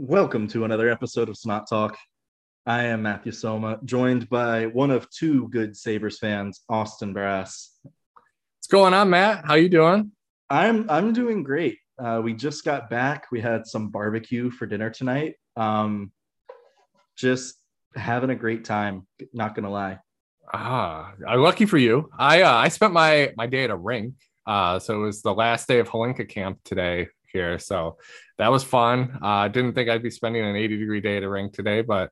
Welcome to another episode of Snot Talk. I am Matthew Soma, joined by one of two good Sabres fans, Austin Brass. What's going on, Matt? How you doing? I'm I'm doing great. Uh, we just got back. We had some barbecue for dinner tonight. Um, just having a great time. Not gonna lie. Ah, lucky for you. I uh, I spent my my day at a rink. Uh, so it was the last day of Hlinka camp today here. So that was fun. I uh, didn't think I'd be spending an 80 degree day at a rink today, but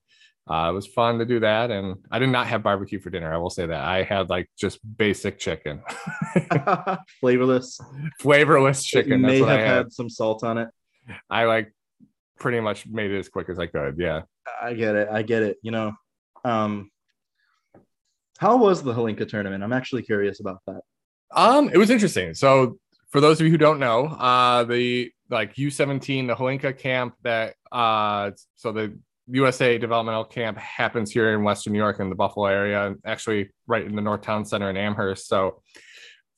uh, it was fun to do that. And I did not have barbecue for dinner. I will say that I had like just basic chicken, flavorless, flavorless chicken. It may have had. had some salt on it. I like pretty much made it as quick as I could. Yeah. I get it. I get it. You know, um, how was the Hlinka tournament? I'm actually curious about that. Um, it was interesting. So for those of you who don't know, uh, the like U17, the Hlinka camp that uh, so the USA developmental camp happens here in Western New York in the Buffalo area, actually right in the Northtown Center in Amherst. So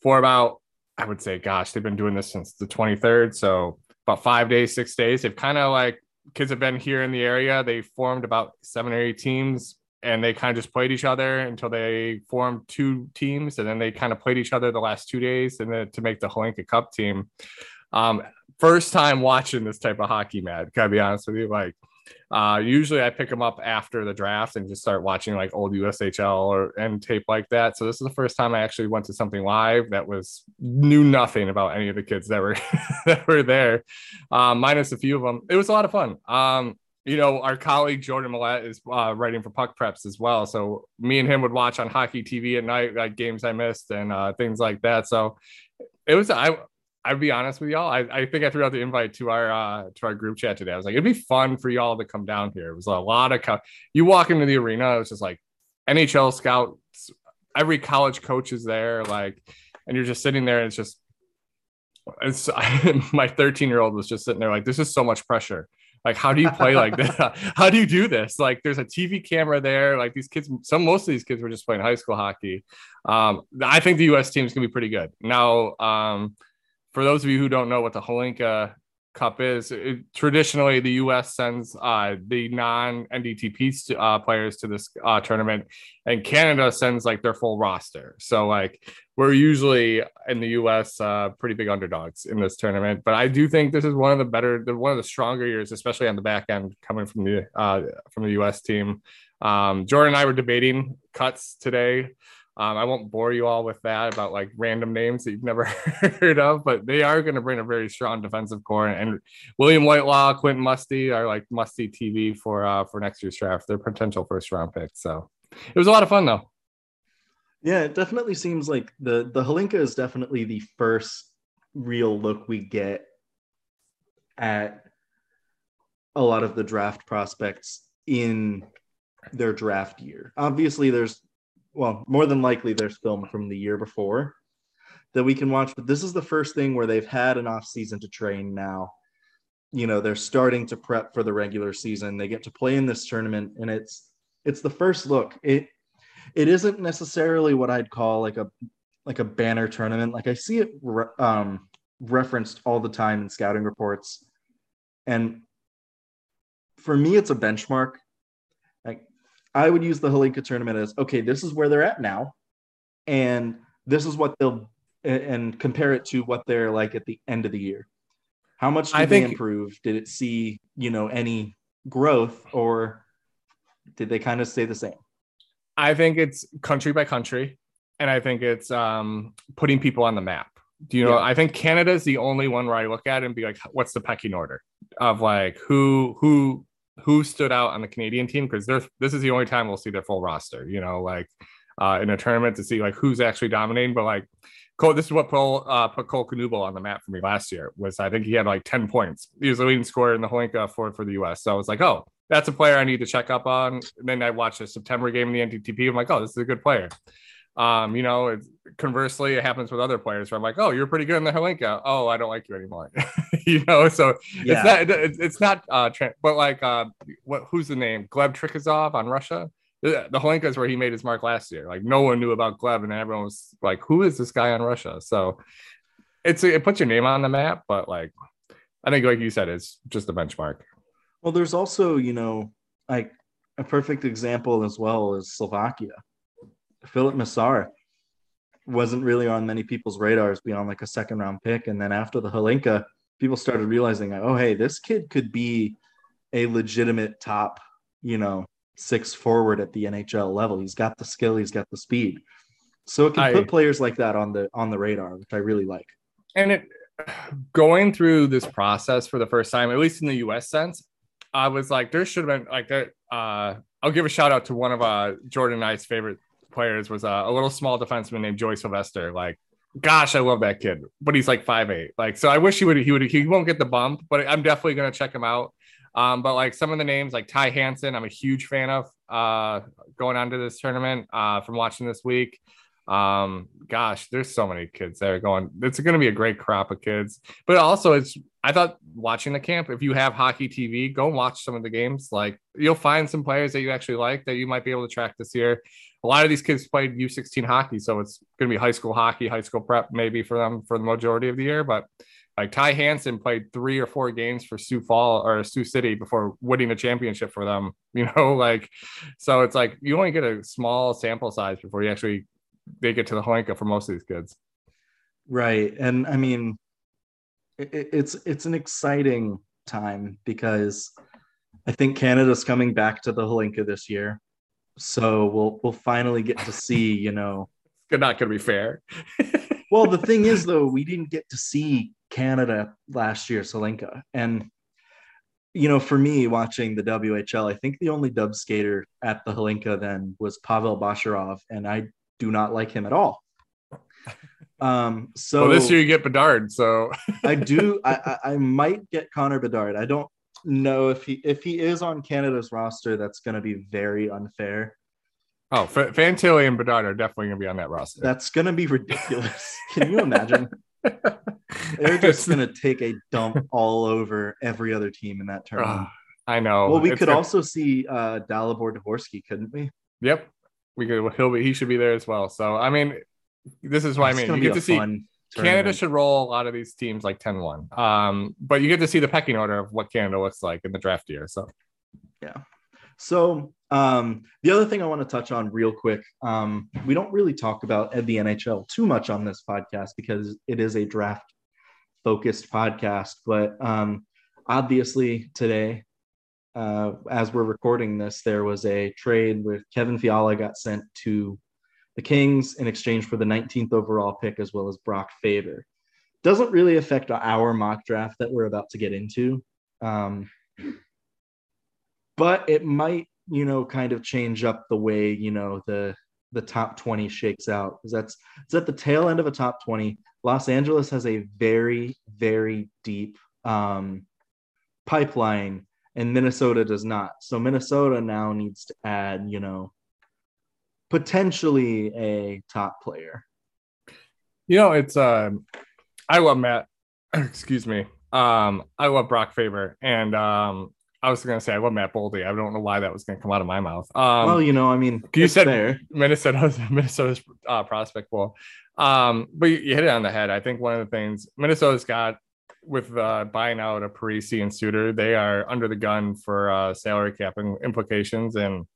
for about, I would say, gosh, they've been doing this since the 23rd. So about five days, six days. They've kind of like kids have been here in the area. They formed about seven or eight teams and they kind of just played each other until they formed two teams, and then they kind of played each other the last two days, and then to make the Hlinka Cup team. Um, first time watching this type of hockey, Matt. Gotta be honest with you, like. Uh, usually I pick them up after the draft and just start watching like old USHL or and tape like that. So this is the first time I actually went to something live that was knew nothing about any of the kids that were that were there, um, minus a few of them. It was a lot of fun. Um, you know, our colleague Jordan Millette is uh, writing for Puck Preps as well. So me and him would watch on hockey TV at night, like games I missed and uh, things like that. So it was I. I'd be honest with y'all. I, I think I threw out the invite to our uh, to our group chat today. I was like, it'd be fun for y'all to come down here. It was a lot of co- you walk into the arena. It was just like NHL scouts. Every college coach is there, like, and you're just sitting there. And it's just it's my 13 year old was just sitting there like this is so much pressure like, how do you play like that? how do you do this? Like, there's a TV camera there. Like, these kids, some most of these kids were just playing high school hockey. Um, I think the U.S. team is going to be pretty good. Now, um, for those of you who don't know what the Hlinka Cup is. It, traditionally, the U.S. sends uh, the non-NDTP uh, players to this uh, tournament, and Canada sends like their full roster. So like we're usually in the U.S. Uh, pretty big underdogs in this tournament. But I do think this is one of the better, one of the stronger years, especially on the back end coming from the uh, from the U.S. team. Um, Jordan and I were debating cuts today. Um, I won't bore you all with that about like random names that you've never heard of, but they are going to bring a very strong defensive core. And William Whitelaw, Quentin Musty are like Musty TV for uh, for next year's draft. They're potential first round picks. So it was a lot of fun though. Yeah, it definitely seems like the the Hlinka is definitely the first real look we get at a lot of the draft prospects in their draft year. Obviously, there's well, more than likely there's film from the year before that we can watch, but this is the first thing where they've had an off season to train now. You know, they're starting to prep for the regular season. They get to play in this tournament and it's it's the first look. It it isn't necessarily what I'd call like a like a banner tournament. Like I see it re- um, referenced all the time in scouting reports, and for me, it's a benchmark. I would use the Hlinka tournament as okay, this is where they're at now, and this is what they'll and compare it to what they're like at the end of the year. How much did I they think, improve? Did it see you know any growth, or did they kind of stay the same? I think it's country by country, and I think it's um, putting people on the map. Do you know? Yeah. I think Canada is the only one where I look at and be like, what's the pecking order of like who who who stood out on the Canadian team because this is the only time we'll see their full roster. You know, like uh, in a tournament to see like who's actually dominating. But like Cole, this is what Cole, uh, put Cole Knuble on the map for me last year. Was I think he had like ten points. He was the leading scorer in the Hlinka for for the U.S. So I was like, oh, that's a player I need to check up on. And then I watched a September game in the NDTP. I'm like, oh, this is a good player. Um, you know, it, conversely, it happens with other players where I'm like, oh, you're pretty good in the Hlinka. Oh, I don't like you anymore. you know, so yeah. it's not, it's not, uh, tra- but like, uh, what, who's the name? Gleb Trikozov on Russia. The, the Hlinka is where he made his mark last year. Like, no one knew about Gleb, and everyone was like, who is this guy on Russia? So it's, it puts your name on the map, but like, I think, like you said, it's just a benchmark. Well, there's also, you know, like a perfect example as well is Slovakia. Filip Mesar wasn't really on many people's radars beyond like a second round pick. And then after the Hlinka, people started realizing, oh, hey, this kid could be a legitimate top, you know, six forward at the NHL level. He's got the skill, he's got the speed. So it can I, put players like that on the on the radar, which I really like. And it going through this process for the first time, at least in the US sense, I was like, there should have been like that. Uh, I'll give a shout out to one of uh, Jordan I's favorite players was uh, a little small defenseman named Joy Sylvester. Like, gosh, I love that kid, but he's like five eight. Like, so I wish he would he would he won't get the bump, but I'm definitely gonna check him out. Um, but like some of the names, like Ty Hansen, I'm a huge fan of uh, going on to this tournament uh, from watching this week. Um, gosh, there's so many kids that are going. It's going to be a great crop of kids. But also, it's I thought watching the camp. If you have hockey TV, go watch some of the games. Like you'll find some players that you actually like that you might be able to track this year. A lot of these kids played U16 hockey, so it's going to be high school hockey, high school prep, maybe for them for the majority of the year. But like Ty Hansen played three or four games for Sioux Fall or Sioux City before winning a championship for them. You know, like so it's like you only get a small sample size before you actually they get to the Hlinka for most of these kids. Right. And I mean, it, it's it's an exciting time because I think Canada's coming back to the Hlinka this year. So we'll we'll finally get to see, you know. It's not gonna be fair. well, the thing is though, we didn't get to see Canada last year, Hlinka. And you know, for me watching the WHL, I think the only dub skater at the Hlinka then was Pavel Bacharov, and I do not like him at all. Um, so well, this year you get Bedard. So I do. I, I, I might get Connor Bedard. I don't know if he if he is on Canada's roster. That's going to be very unfair. Oh, F- Fantilli and Bedard are definitely going to be on that roster. That's going to be ridiculous. Can you imagine? They're just going to take a dump all over every other team in that tournament. Uh, I know. Well, we it's could also see uh, Dalibor Dvorsky, couldn't we? Yep, we could. He'll be. He should be there as well. So I mean, this is why I mean. You get to see Canada should roll a lot of these teams like 10-1. Um, but you get to see the pecking order of what Canada looks like in the draft year. So yeah. So um, the other thing I want to touch on real quick, um, we don't really talk about the NHL too much on this podcast because it is a draft focused podcast. But um, obviously today, uh, as we're recording this, there was a trade with Kevin Fiala got sent to the Kings in exchange for the 19th overall pick as well as Brock Faber. Doesn't really affect our mock draft that we're about to get into. Um, but it might, you know, kind of change up the way, you know, the the top 20 shakes out because that's it's at the tail end of a top 20. Los Angeles has a very, very deep um, pipeline and Minnesota does not. So Minnesota now needs to add, you know, potentially a top player. You know, it's um I love Matt. Excuse me. Um, I love Brock Faber, and um, I was gonna say I love Matt Boldy. I don't know why that was gonna come out of my mouth. Um, well, you know, I mean, you said fair. Minnesota's Minnesota's uh, prospect pool. Um, but you, you hit it on the head. I think one of the things Minnesota's got with uh, buying out a Parise and Suter, they are under the gun for uh, salary cap implications. And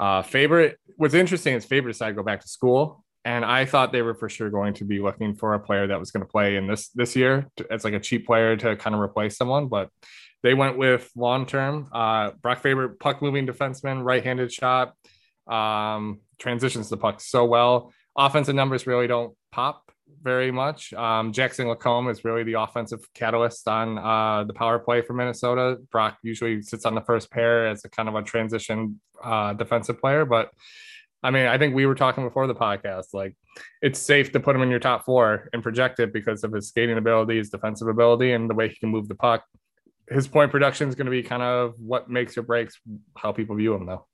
uh, Faber, what's interesting is Faber decided to go back to school, and I thought they were for sure going to be looking for a player that was going to play in this this year as like a cheap player to kind of replace someone, but they went with long term. Uh, Brock Faber, puck moving defenseman, right handed shot, um, transitions the puck so well. Offensive numbers really don't pop very much. Um, Jackson LaCombe is really the offensive catalyst on uh, the power play for Minnesota. Brock usually sits on the first pair as a kind of a transition uh, defensive player, but I mean, I think we were talking before the podcast. Like, it's safe to put him in your top four and project it because of his skating ability, his defensive ability, and the way he can move the puck. His point production is going to be kind of what makes or breaks how people view him, though.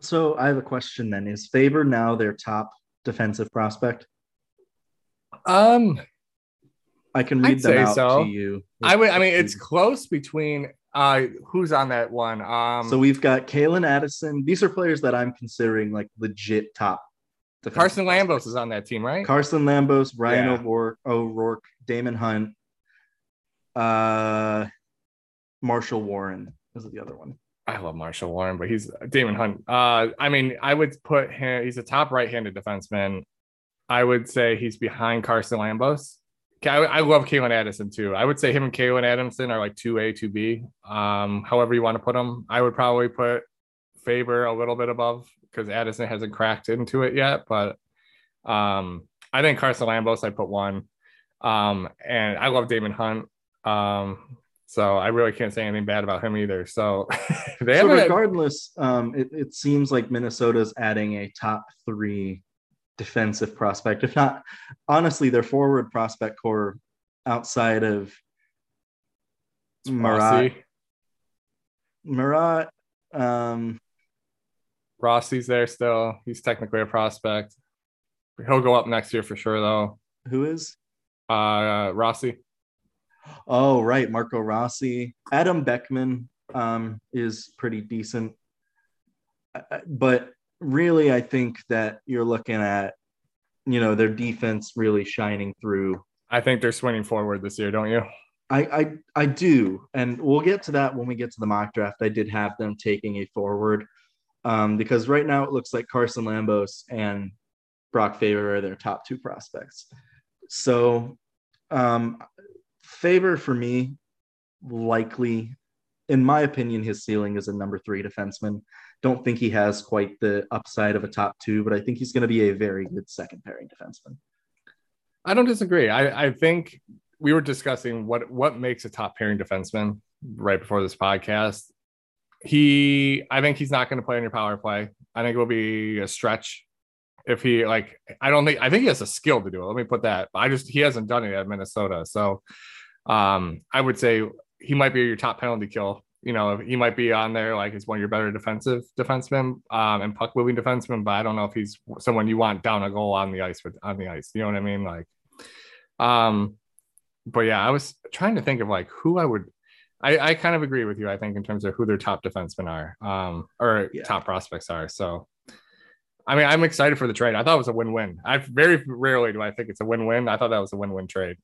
So I have a question then: Is Faber now their top defensive prospect? Um, I can read I'd them out so. to you. I would. I mean, it's close between. Uh, who's on that one? Um, so we've got Calen Addison. These are players that I'm considering like legit top. The Carson Lambos is on that team, right? Carson Lambos, Ryan yeah. O'Rourke, O'Rourke, Daemon Hunt, uh, Marshall Warren. is the other one. I love Marshall Warren, but he's Daemon Hunt. Uh, I mean, I would put him. He's a top right-handed defenseman. I would say he's behind Carson Lambos. I, I love Calen Addison too. I would say him and Calen Addison are like two A, two B. Um, however you want to put them. I would probably put Faber a little bit above because Addison hasn't cracked into it yet. But um, I think Carson Lambos I put one. Um, and I love Daemon Hunt. Um, so I really can't say anything bad about him either. So they so regardless, um, it, it seems like Minnesota's adding a top three defensive prospect, if not honestly, their forward prospect core outside of Marat. Marat, um, Rossi's there still. He's technically a prospect. He'll go up next year for sure, though. Who is? Uh, Rossi. Oh, right. Marco Rossi. Adam Beckman um, is pretty decent. Uh, uh, but really, I think that you're looking at, you know, their defense really shining through. I think they're swinging forward this year, don't you? I, I I do, and we'll get to that when we get to the mock draft. I did have them taking a forward um, because right now it looks like Carson Lambos and Brock Faber are their top two prospects. So um, Faber for me, likely, in my opinion, his ceiling is a number three defenseman. Don't think he has quite the upside of a top two, but I think he's going to be a very good second pairing defenseman. I don't disagree. I, I think we were discussing what what makes a top pairing defenseman right before this podcast. He, I think he's not going to play on your power play. I think it will be a stretch if he like. I don't think. I think he has a skill to do it. Let me put that. I just he hasn't done it at Minnesota, so um, I would say he might be your top penalty kill. You know, he might be on there like he's one of your better defensive defensemen um, and puck moving defensemen, but I don't know if he's someone you want down a goal on the ice with on the ice. You know what I mean? Like, um, but yeah, I was trying to think of like who I would. I, I kind of agree with you. I think in terms of who their top defensemen are, um, or yeah. top prospects are. So, I mean, I'm excited for the trade. I thought it was a win-win. I very rarely do I think it's a win-win. I thought that was a win-win trade.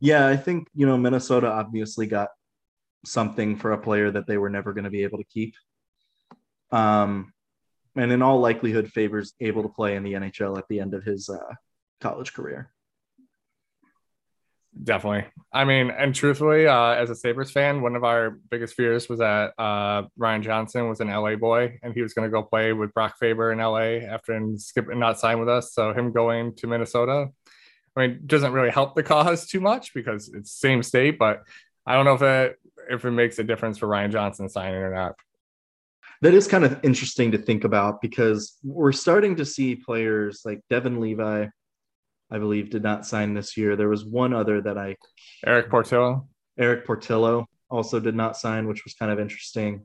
Yeah, I think you know Minnesota obviously got something for a player that they were never going to be able to keep. Um, and in all likelihood, Faber's able to play in the NHL at the end of his uh, college career. Definitely. I mean, and truthfully, uh, as a Sabres fan, one of our biggest fears was that uh, Ryan Johnson was an LA boy and he was going to go play with Brock Faber in LA after and skip and not sign with us. So him going to Minnesota I mean, doesn't really help the cause too much because it's same state, but I don't know if it if it makes a difference for Ryan Johnson signing or not. That is kind of interesting to think about because we're starting to see players like Devon Levi, I believe, did not sign this year. There was one other that I Erik Portillo. Erik Portillo also did not sign, which was kind of interesting.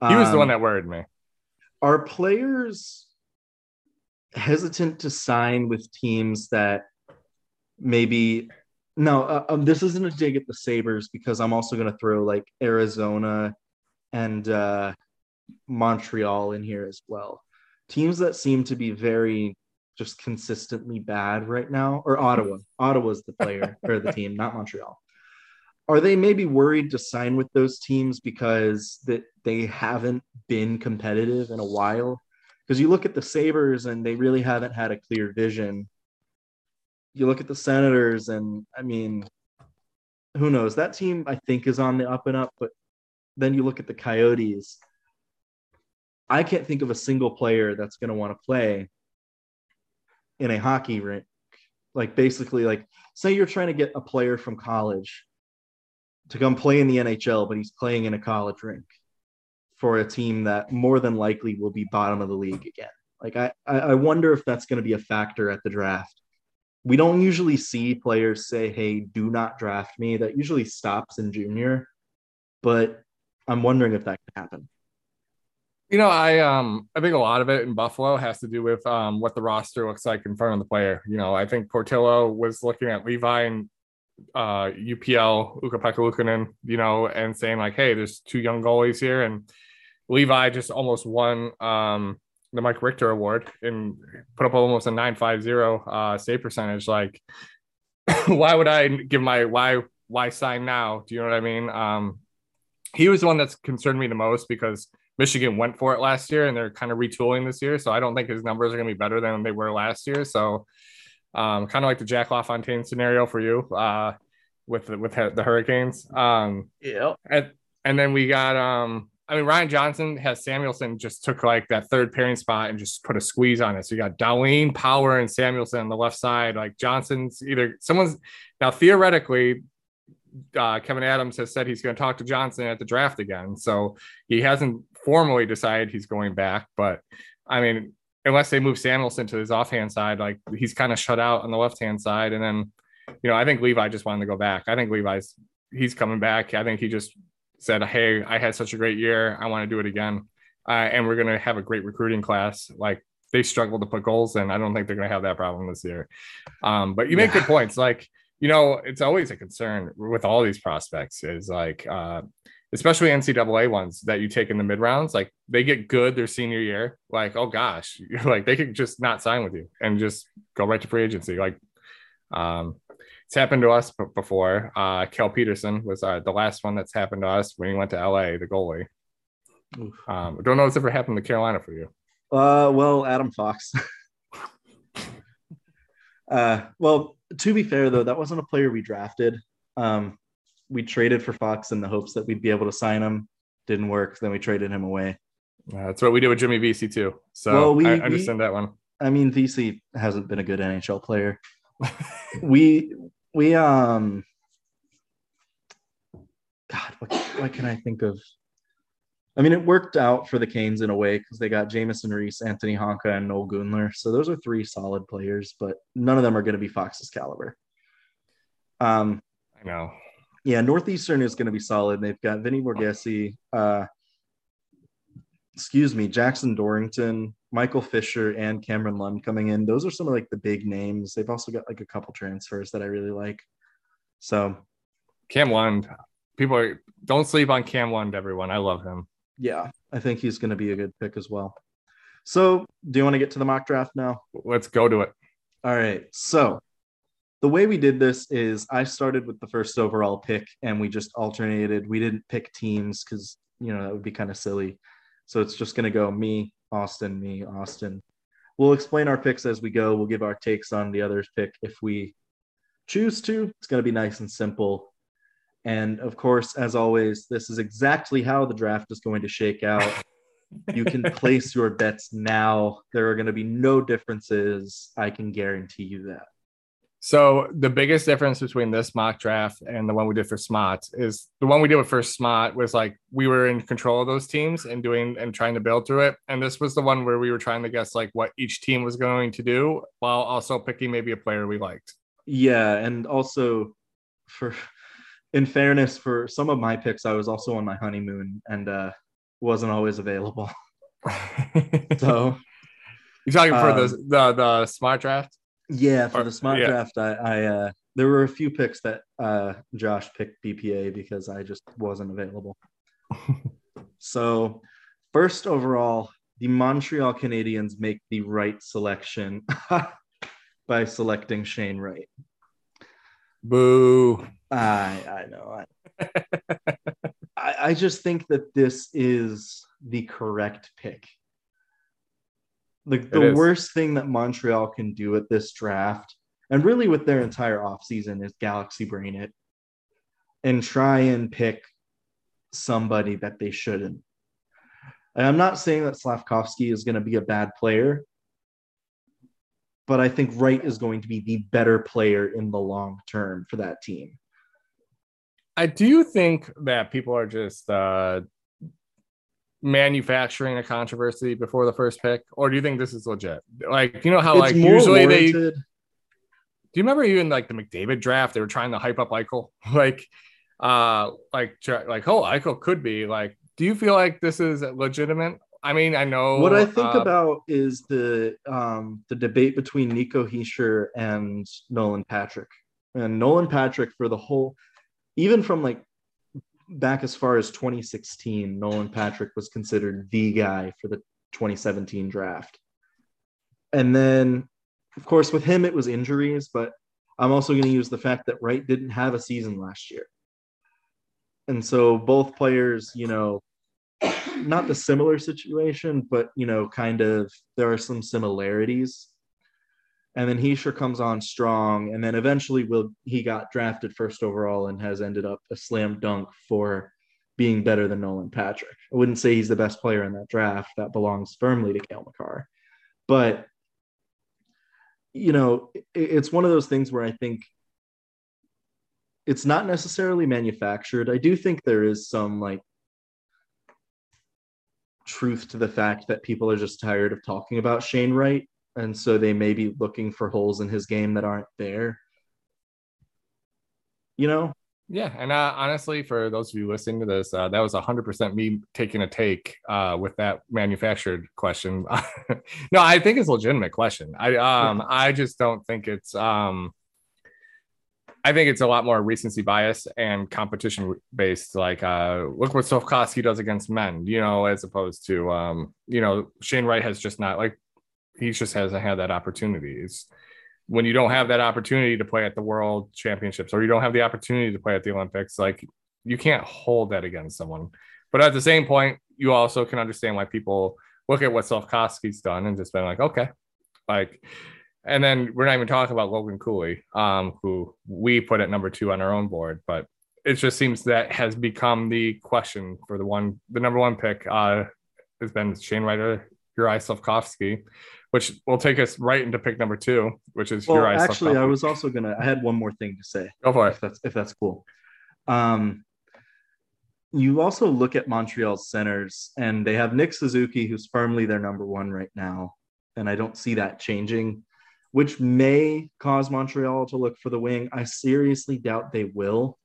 He was um, the one that worried me. Are players hesitant to sign with teams that maybe no uh, um, this isn't a dig at the sabres because i'm also going to throw like arizona and uh, montreal in here as well. Teams that seem to be very just consistently bad right now or ottawa. Ottawa's the player or the team not montreal. Are they maybe worried to sign with those teams because that they haven't been competitive in a while? Because you look at the sabres and they really haven't had a clear vision you look at the Senators, and I mean, who knows? That team, I think, is on the up and up. But then you look at the Coyotes. I can't think of a single player that's going to want to play in a hockey rink. Like basically, like say you're trying to get a player from college to come play in the NHL, but he's playing in a college rink for a team that more than likely will be bottom of the league again. Like I, I wonder if that's going to be a factor at the draft we don't usually see players say, "Hey, do not draft me." That usually stops in junior, but I'm wondering if that could happen. You know, I um I think a lot of it in Buffalo has to do with um what the roster looks like in front of the player. You know, I think Portillo was looking at Levi and uh UPL Ukko-Pekka you know, and saying like, hey, there's two young goalies here, and Levi just almost won um the Mike Richter Award and put up almost a 950 uh, save percentage. Like, why would I give my why why sign now? Do you know what I mean? Um, he was the one that's concerned me the most because Michigan went for it last year and they're kind of retooling this year. So I don't think his numbers are going to be better than they were last year. So um, kind of like the Jack LaFontaine scenario for you uh, with the, with the Hurricanes. Um, yeah. And, and then we got um, I mean, Ryan Johnson has Samuelsson just took like that third pairing spot and just put a squeeze on it. So you got Dahlin, Power, and Samuelsson on the left side. Like Johnson's either someone's now theoretically, uh, Kevyn Adams has said he's going to talk to Johnson at the draft again. So he hasn't formally decided he's going back. But I mean, unless they move Samuelsson to his offhand side, like he's kind of shut out on the left hand side. And then, you know, I think Levi just wanted to go back. I think Levi's he's coming back. I think he just said, Hey, I had such a great year. I want to do it again. Uh, and we're going to have a great recruiting class. Like they struggled to put goals in. I don't think they're going to have that problem this year. Um, but you make yeah. good points. Like, you know, it's always a concern with all these prospects is like, uh, especially NCAA ones that you take in the mid rounds, like they get good their senior year. Like, oh gosh, like they could just not sign with you and just go right to free agency. Like, um, it's happened to us before. Uh, Cal Petersen was uh, the last one that's happened to us when he went to LA, the goalie. Um, don't know if it's ever happened to Carolina for you. Uh, well, Adam Fox. uh, well, to be fair though, that wasn't a player we drafted. Um, we traded for Fox in the hopes that we'd be able to sign him. Didn't work. Then we traded him away. Uh, that's what we did with Jimmy Vesey too. So well, we, I understand we, that one. I mean, Vesey hasn't been a good NHL player. we we um God, what, what can I think of? I mean, it worked out for the Canes in a way because they got Jamieson Rees, Anttoni Honka, and Noel Gunler. So those are three solid players, but none of them are going to be Fox's caliber. Um, I know. Yeah, Northeastern is going to be solid. They've got Vinny Borgesi, uh, excuse me, Jackson Dorrington, Michael Fisher, and Cameron Lund coming in. Those are some of like the big names. They've also got like a couple transfers that I really like. So, Cam Lund, people are, don't sleep on Cam Lund, everyone. I love him. Yeah, I think he's going to be a good pick as well. So, do you want to get to the mock draft now? Let's go to it. All right. So, the way we did this is I started with the first overall pick and we just alternated. We didn't pick teams because, you know, that would be kind of silly. So it's just going to go me, Austin, me, Austin. We'll explain our picks as we go. We'll give our takes on the other's pick if we choose to. It's going to be nice and simple. And of course, as always, this is exactly how the draft is going to shake out. you can place your bets now. There are going to be no differences. I can guarantee you that. So the biggest difference between this mock draft and the one we did for Smot is the one we did with first Smot was like we were in control of those teams and doing and trying to build through it. And this was the one where we were trying to guess like what each team was going to do while also picking maybe a player we liked. Yeah, and also for in fairness, for some of my picks, I was also on my honeymoon and uh wasn't always available. so you're talking for um, the the the smart draft? Yeah, for or, the smart yeah. draft, I, I uh, there were a few picks that uh, Josh picked BPA because I just wasn't available. so, first overall, the Montreal Canadiens make the right selection by selecting Shane Wright. Boo! I I know. I, I, I just think that this is the correct pick. Like the worst thing that Montreal can do at this draft, and really with their entire offseason, is galaxy brain it and try and pick somebody that they shouldn't. And I'm not saying that Slafkovsky is going to be a bad player, but I think Wright is going to be the better player in the long term for that team. I do think that people are just uh, manufacturing a controversy before the first pick, or do you think this is legit? Like, you know how it's like usually warranted. they. Do you remember even like the McDavid draft? They were trying to hype up Eichel, like, uh, like like oh Eichel could be like. Do you feel like this is legitimate? I mean, I know what I think uh, about is the um the debate between Nico Hischier and Nolan Patrick, and Nolan Patrick for the whole, even from like back as far as 2016, Nolan Patrick was considered the guy for the 2017 draft. And then, of course, with him, it was injuries, but I'm also going to use the fact that Wright didn't have a season last year. And so both players, you know, not the similar situation, but you know, kind of there are some similarities. And then Hischier comes on strong, and then eventually will he got drafted first overall and has ended up a slam dunk for being better than Nolan Patrick. I wouldn't say he's the best player in that draft. That belongs firmly to Cale Makar. But you know, it's one of those things where I think it's not necessarily manufactured. I do think there is some like truth to the fact that people are just tired of talking about Shane Wright. And so they may be looking for holes in his game that aren't there. You know? Yeah. And uh, honestly, for those of you listening to this, uh, that was 100% me taking a take uh, with that manufactured question. no, I think it's a legitimate question. I um I just don't think it's um I think it's a lot more recency bias and competition based. Like, uh, look what Slafkovsky does against men, you know, as opposed to, um, you know, Shane Wright has just not like he just hasn't had that opportunity. It's when you don't have that opportunity to play at the World Championships or you don't have the opportunity to play at the Olympics, like you can't hold that against someone. But at the same point, you also can understand why people look at what Slafkovsky's done and just been like, okay, like and then we're not even talking about Logan Cooley, um, who we put at number two on our own board, but it just seems that has become the question for the one, the number one pick uh, has been Shane Ryder, Yuri Slafkovsky, which will take us right into pick number two, which is well, Uri Actually, I was also gonna. I had one more thing to say. Go for it. If that's if that's cool. Um, you also look at Montreal's centers, and they have Nick Suzuki, who's firmly their number one right now, and I don't see that changing which may cause Montreal to look for the wing. I seriously doubt they will.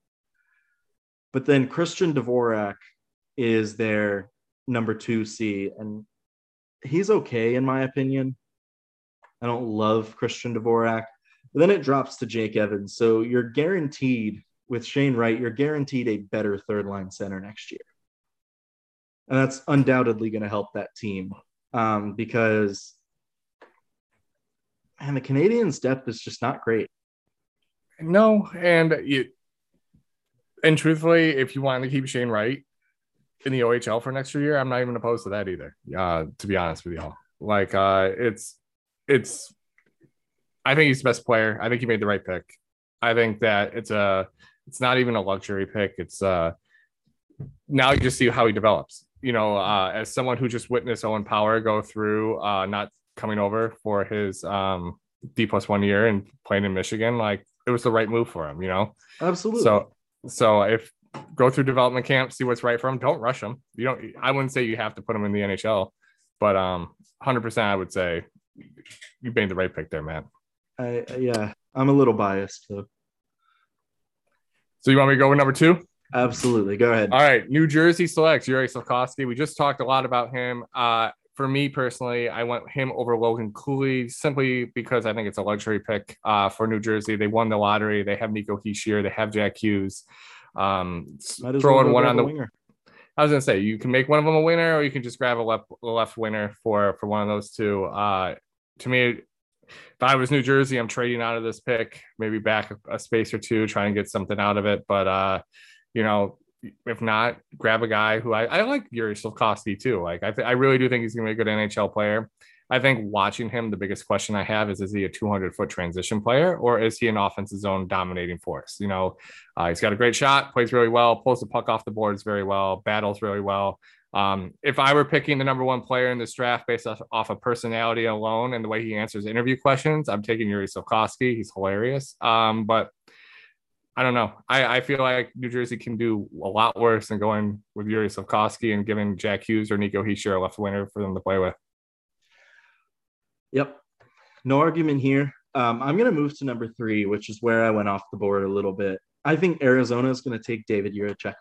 But then Christian Dvorak is their number two C, and he's okay in my opinion. I don't love Christian Dvorak. But then it drops to Jake Evans. So you're guaranteed with Shane Wright, you're guaranteed a better third line center next year. And that's undoubtedly going to help that team um, because and the Canadiens' depth is just not great. No, and you and truthfully, if you want to keep Shane Wright in the OHL for next year, I'm not even opposed to that either. Uh, to be honest with y'all, like uh, it's it's. I think he's the best player. I think he made the right pick. I think that it's a it's not even a luxury pick. It's uh now you just see how he develops. You know, uh, as someone who just witnessed Owen Power go through uh, not coming over for his um, D plus one year and playing in Michigan, like it was the right move for him, you know? Absolutely. So, so if go through development camp, see what's right for him, don't rush him. You don't, I wouldn't say you have to put him in the NHL, but um, 100% I would say you made the right pick there, man. I, yeah, I'm a little biased though. So you want me to go with number two? Absolutely. Go ahead. All right. New Jersey selects Yuri Slafkovsky. We just talked a lot about him. Uh, for me personally, I went him over Logan Cooley simply because I think it's a luxury pick uh, for New Jersey. They won the lottery. They have Nico Hischier. They have Jack Hughes. Um, throw in one on the winger. I was gonna say you can make one of them a winner, or you can just grab a left a left winner for for one of those two. Uh, to me, if I was New Jersey, I'm trading out of this pick, maybe back a, a space or two, try and get something out of it. But uh, you know, if not, grab a guy who I, I like Yuri Slafkovsky too. Like I, th- I really do think he's to be a good NHL player. I think watching him, the biggest question I have is: Is he a 200 foot transition player, or is he an offensive zone dominating force? You know, uh, he's got a great shot, plays really well, pulls the puck off the boards very well, battles really well. Um, if I were picking the number one player in this draft based off, off of personality alone and the way he answers interview questions, I'm taking Yuri Slafkovsky. He's hilarious. Um, but I don't know. I, I feel like New Jersey can do a lot worse than going with Yuri Slafkovsky and giving Jack Hughes or Nico Hischier a left winner for them to play with. Yep. No argument here. Um, I'm going to move to number three, which is where I went off the board a little bit. I think Arizona is going to take David Jiricek.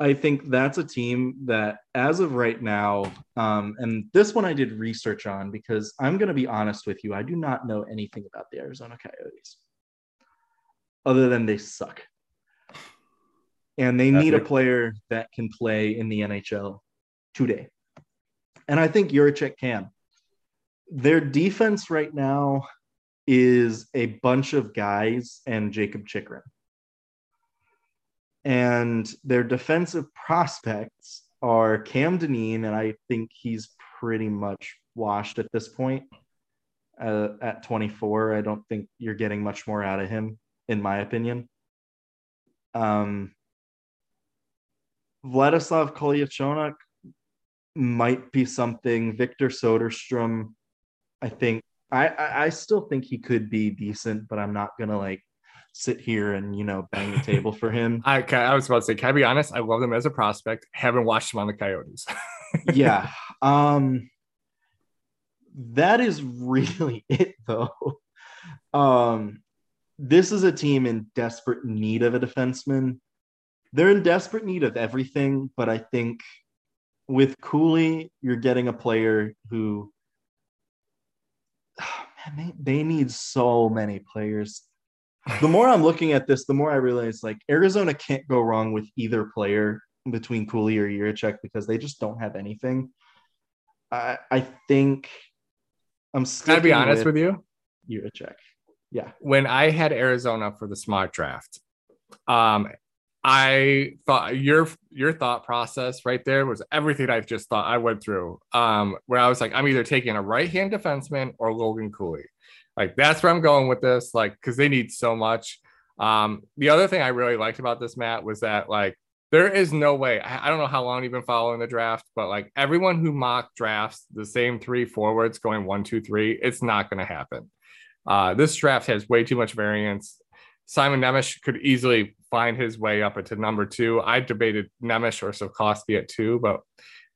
I think that's a team that, as of right now, um, and this one I did research on because I'm going to be honest with you, I do not know anything about the Arizona Coyotes other than they suck. And they need a player that can play in the NHL today. And I think Jiricek can. Their defense right now is a bunch of guys and Jakob Chychrun. and their defensive prospects are Cam Dineen, and I think he's pretty much washed at this point. Uh, at 24, I don't think you're getting much more out of him, in my opinion. Um, Vladislav Kolyachonok might be something. Victor Soderstrom, I think I, I, I still think he could be decent, but I'm not gonna like sit here and you know bang the table for him. I I was about to say, can I be honest? I love him as a prospect. Haven't watched him on the Coyotes. yeah. Um that is really it though. Um this is a team in desperate need of a defenseman. They're in desperate need of everything, but I think with Cooley, you're getting a player who man, they, they need so many players. The more I'm looking at this, the more I realize like Arizona can't go wrong with either player between Cooley or Jiricek because they just don't have anything. I I think I'm. Can I be honest with, with you? Jiricek. Yeah. When I had Arizona for the smart draft, um, I thought your your thought process right there was everything I've just thought I went through. Um, where I was like, I'm either taking a right hand defenseman or Logan Cooley. Like that's where I'm going with this, like because they need so much. Um, the other thing I really liked about this, Matt, was that like there is no way. I, I don't know how long you've been following the draft, but like everyone who mock drafts the same three forwards going one, two, three, it's not going to happen. Uh, this draft has way too much variance. Simon Nemec could easily find his way up into number two. I debated Nemec or Slafkovsky at two, but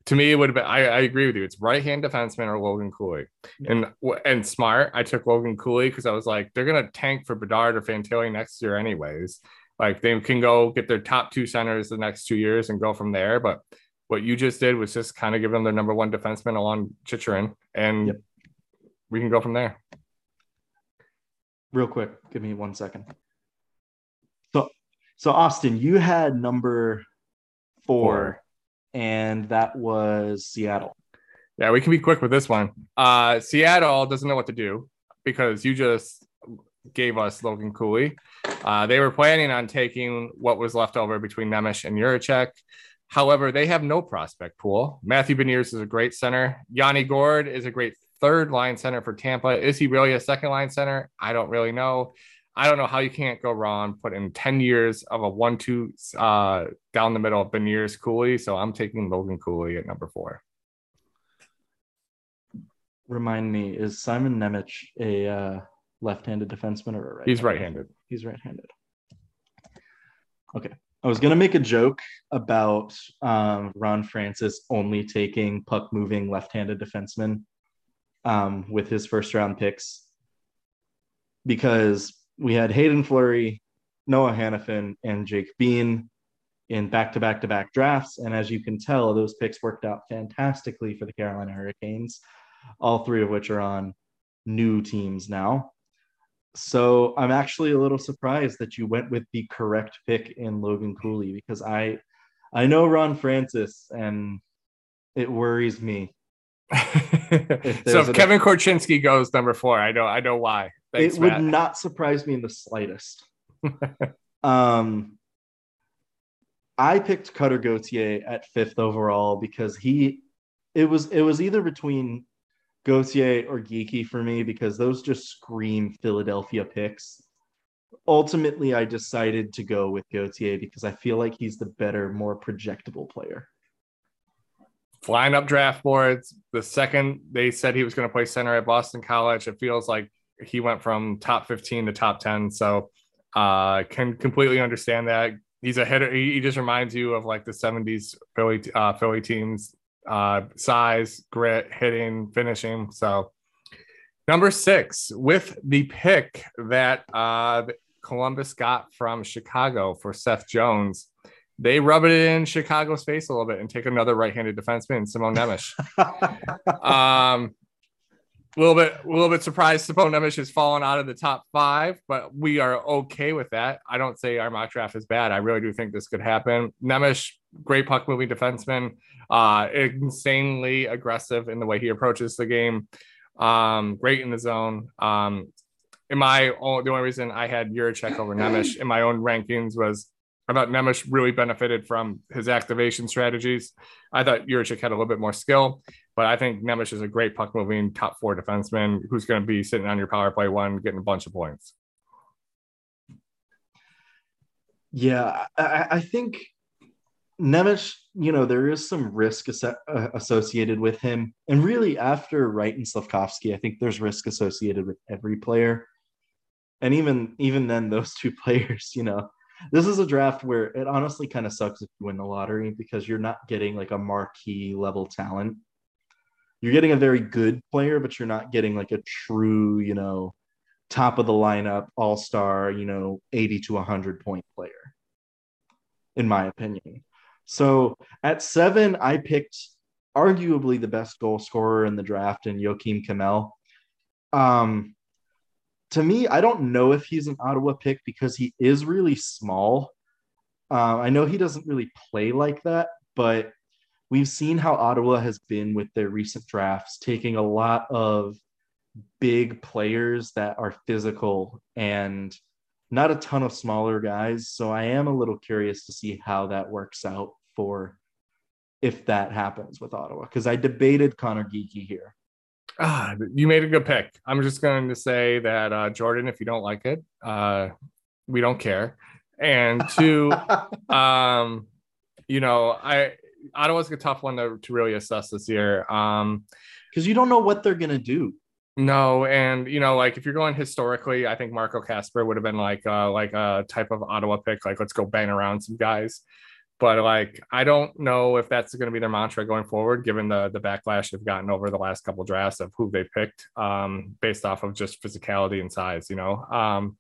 to me, it would have been. I, I agree with you. It's right hand defenseman or Logan Cooley, and and smart. I took Logan Cooley because I was like, they're gonna tank for Bedard or Fantilli next year, anyways. Like they can go get their top two centers the next two years and go from there. But what you just did was just kind of give them their number one defenseman along Chychrun, and yep. we can go from there. Real quick, give me one second. So Austin, you had number four, four, and that was Seattle. Yeah, we can be quick with this one. Uh, Seattle doesn't know what to do because you just gave us Logan Cooley. Uh, they were planning on taking what was left over between Nemec and Jiricek. However, they have no prospect pool. Matthew Beniers is a great center. Yanni Gourde is a great third line center for Tampa. Is he really a second line center? I don't really know. I don't know how you can't go wrong. Put in 10 years of a one two uh, down the middle of Beniers Cooley. So I'm taking Logan Cooley at number four. Remind me, is Simon Nemec a uh, left handed defenseman or a right? He's right handed. He's right handed. Okay. I was going to make a joke about um, Ron Francis only taking puck moving left handed defensemen um, with his first round picks because we had Haydn Fleury, Noah Hanifin, and Jake Bean in back to back to back drafts. And as you can tell, those picks worked out fantastically for the Carolina Hurricanes, all three of which are on new teams now. So I'm actually a little surprised that you went with the correct pick in Logan Cooley because I I know Ron Francis and it worries me. so if Kevin Korchinski goes number four, I know I know why. Thanks, it Matt. would not surprise me in the slightest. um, I picked Cutter Gauthier at fifth overall because he, it was it was either between Gauthier or Geekie for me because those just scream Philadelphia picks. Ultimately, I decided to go with Gauthier because I feel like he's the better, more projectable player. Flying up draft boards. The second they said he was going to play center at Boston College, it feels like he went from top 15 to top 10. So uh can completely understand that. He's a hitter. He, he just reminds you of like the 70s Philly uh Philly teams uh size, grit, hitting, finishing. So number six, with the pick that uh Columbus got from Chicago for Seth Jones. They rub it in Chicago's face a little bit and take another right-handed defenseman, Simon Nemec. um, a little bit, a little bit surprised Simon Nemec has fallen out of the top five, but we are okay with that. I don't say our mock draft is bad. I really do think this could happen. Nemec, great puck moving defenseman, uh, insanely aggressive in the way he approaches the game. Um, great in the zone. Um, in my own, the only reason I had Jiricek over Nemec in my own rankings was I thought Nemec really benefited from his activation strategies. I thought Jiricek had a little bit more skill, but I think Nemec is a great puck moving top four defenseman who's going to be sitting on your power play one, getting a bunch of points. Yeah, I, I think Nemec, you know, there is some risk uh, associated with him. And really, after Wright and Slafkovsky, I think there's risk associated with every player. And even even then, those two players, you know, this is a draft where it honestly kind of sucks if you win the lottery because you're not getting like a marquee level talent. You're getting a very good player, but you're not getting like a true, you know, top of the lineup, all star, you know, 80 to 100 point player, in my opinion. So at seven, I picked arguably the best goal scorer in the draft in Joakim Kemell. Um, to me, I don't know if he's an Ottawa pick because he is really small. Uh, I know he doesn't really play like that, but we've seen how Ottawa has been with their recent drafts, taking a lot of big players that are physical and not a ton of smaller guys. So I am a little curious to see how that works out for if that happens with Ottawa because I debated Conor Geekie here. Ah, you made a good pick. I'm just going to say that uh, Jordan, if you don't like it, uh, we don't care. And two, um, you know, I Ottawa's a tough one to, to really assess this year. Um, because you don't know what they're gonna do. No, and you know, like if you're going historically, I think Marco Kasper would have been like uh like a type of Ottawa pick, like let's go bang around some guys. But like, I don't know if that's to be their mantra going forward, given the the backlash they've gotten over the last couple drafts of who they picked, um, based off of just physicality and size, you know. Um,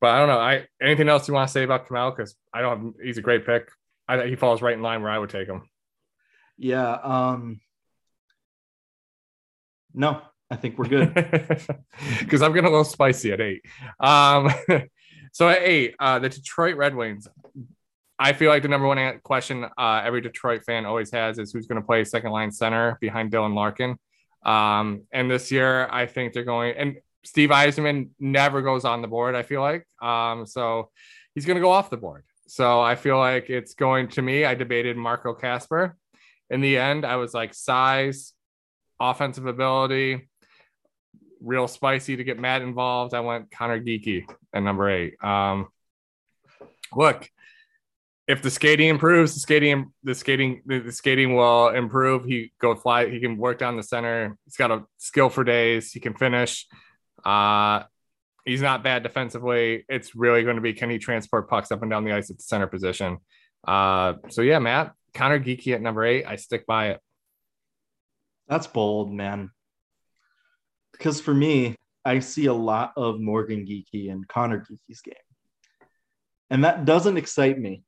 but I don't know. I anything else you want to say about Kemell? Because I don't. Have, he's a great pick. I he falls right in line where I would take him. Yeah. Um. No, I think we're good. Because I'm getting a little spicy at eight. Um. so at eight, uh, the Detroit Red Wings I feel like the number one question uh, every Detroit fan always has is who's going to play second line center behind Dylan Larkin. Um, and this year, I think they're going, and Steve Yzerman never goes on the board, I feel like. Um, so he's going to go off the board. So I feel like it's going to me. I debated Marco Kasper. In the end, I was like size, offensive ability, real spicy to get Matt involved. I went Conor Geekie at number eight. Um, look, if the skating improves, the skating, the skating, the, skating will improve. He go fly. He can work down the center. He's got a skill for days. He can finish. Uh, he's not bad defensively. It's really going to be can he transport pucks up and down the ice at the center position. Uh, so yeah, Matt Conor Geekie at number eight. I stick by it. That's bold, man. Because for me, I see a lot of Morgan Geekie and Conor Geekie's game, and that doesn't excite me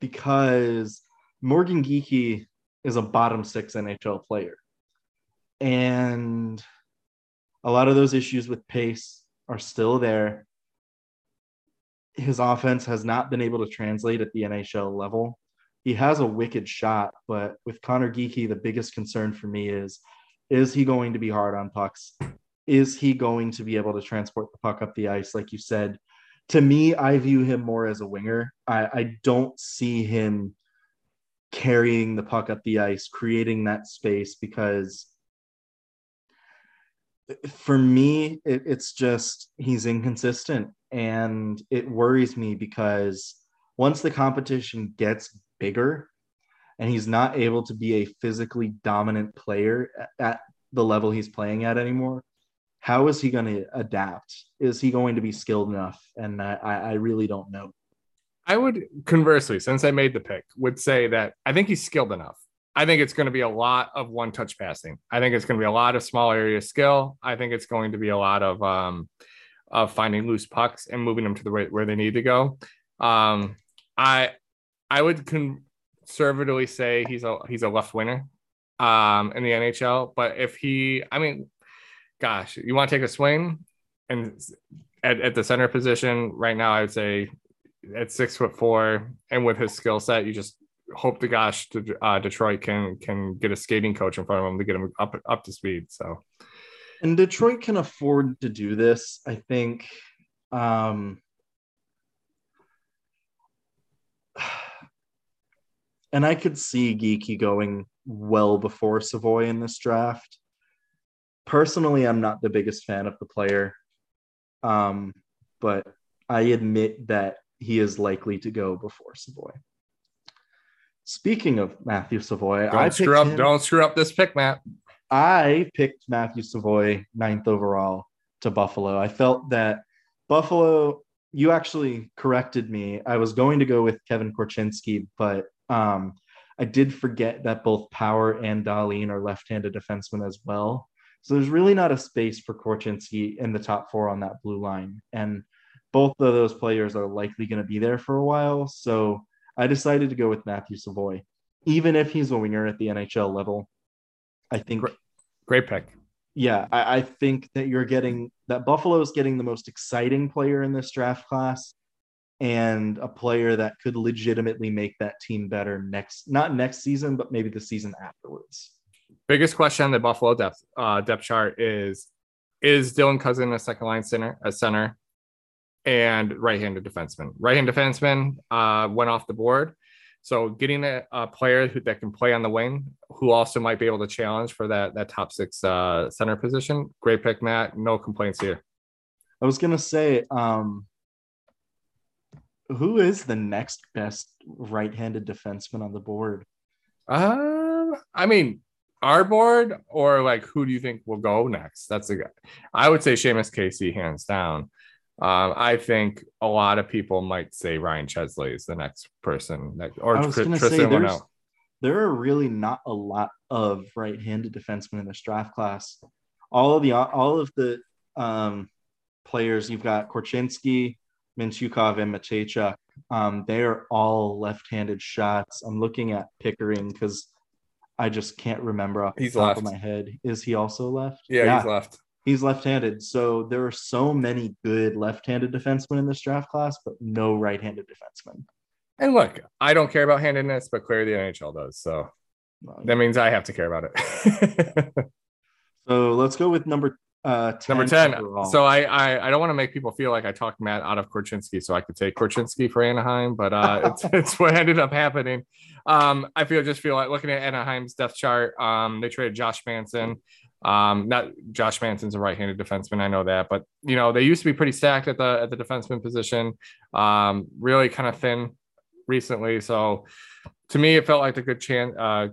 because Morgan Geekie is a bottom six NHL player. And a lot of those issues with pace are still there. His offense has not been able to translate at the NHL level. He has a wicked shot, but with Conor Geekie, the biggest concern for me is is he going to be hard on pucks? Is he going to be able to transport the puck up the ice, like you said? to me, I view him more as a winger. I, I don't see him carrying the puck up the ice, creating that space because for me, it, it's just he's inconsistent and it worries me because once the competition gets bigger and he's not able to be a physically dominant player at the level he's playing at anymore, how is he going to adapt? Is he going to be skilled enough? And I, I really don't know. I would conversely, since I made the pick, would say that I think he's skilled enough. I think it's going to be a lot of one touch passing. I think it's going to be a lot of small area skill. I think it's going to be a lot of um, of finding loose pucks and moving them to the right where they need to go. Um, I I would conservatively say he's a he's a left winger um, in the NHL. But if he, I mean, gosh, you want to take a swing and at, at the center position right now, I would say at six foot four and with his skill set, you just hope to gosh uh, Detroit can can get a skating coach in front of him to get him up up to speed. So, and Detroit can afford to do this. I think. Um, and I could see Geekie going well before Savoy in this draft. Personally, I'm not the biggest fan of the player, um, but I admit that he is likely to go before Savoy. Speaking of Matthew Savoy, Don't I screw up. him, Don't screw up this pick, Matt. I picked Matthew Savoy ninth overall to Buffalo. I felt that Buffalo. You actually corrected me. I was going to go with Kevin Korchinski, but um, I did forget that both Power and Dahlin are left-handed defensemen as well. So there's really not a space for Korchinski in the top four on that blue line, and both of those players are likely going to be there for a while. So I decided to go with Matthew Savoy, even if he's a winger at the NHL level. I think Great. Great pick. yeah, I, I think that you're getting that Buffalo is getting the most exciting player in this draft class and a player that could legitimately make that team better next, not next season, but maybe the season afterwards. Biggest question on the Buffalo depth uh, depth chart is: Is Dylan Cozens a second line center, a center, and right-handed defenseman? Right-handed defenseman uh, went off the board. So getting a, a player who, that can play on the wing, who also might be able to challenge for that that top six uh, center position. Great pick, Matt. No complaints here. I was gonna say, um, who is the next best right-handed defenseman on the board? Um, I mean, our board or like who do you think will go next? That's the guy. I would say Seamus Casey, hands down. Um, I think a lot of people might say Ryan Chesley is the next person, that, or I was Tr- Tristan say there are really not a lot of right-handed defensemen in this draft class. All of the all of the um, players you've got Korchinski, Mintyukov, and Mateychuk. Um, they are all left-handed shots. I'm looking at Pickering because I just can't remember off the He's top left. of my head. Is he also left? Yeah, he's left. He's left-handed. So there are so many good left-handed defensemen in this draft class, but no right-handed defensemen. And look, I don't care about handedness, but clearly the NHL does. So that means I have to care about it. So let's go with number uh 10 Number 10. overall. So I, I I don't want to make people feel like I talked Matt out of Korchinski so I could take Korchinski for Anaheim, but uh it's it's what ended up happening. Um I feel just feel like looking at Anaheim's depth chart, um they traded Josh Manson. Um not Josh Manson's a right-handed defenseman, I know that, but you know, they used to be pretty stacked at the at the defenseman position. Um really kind of thin recently, so to me it felt like a good chance uh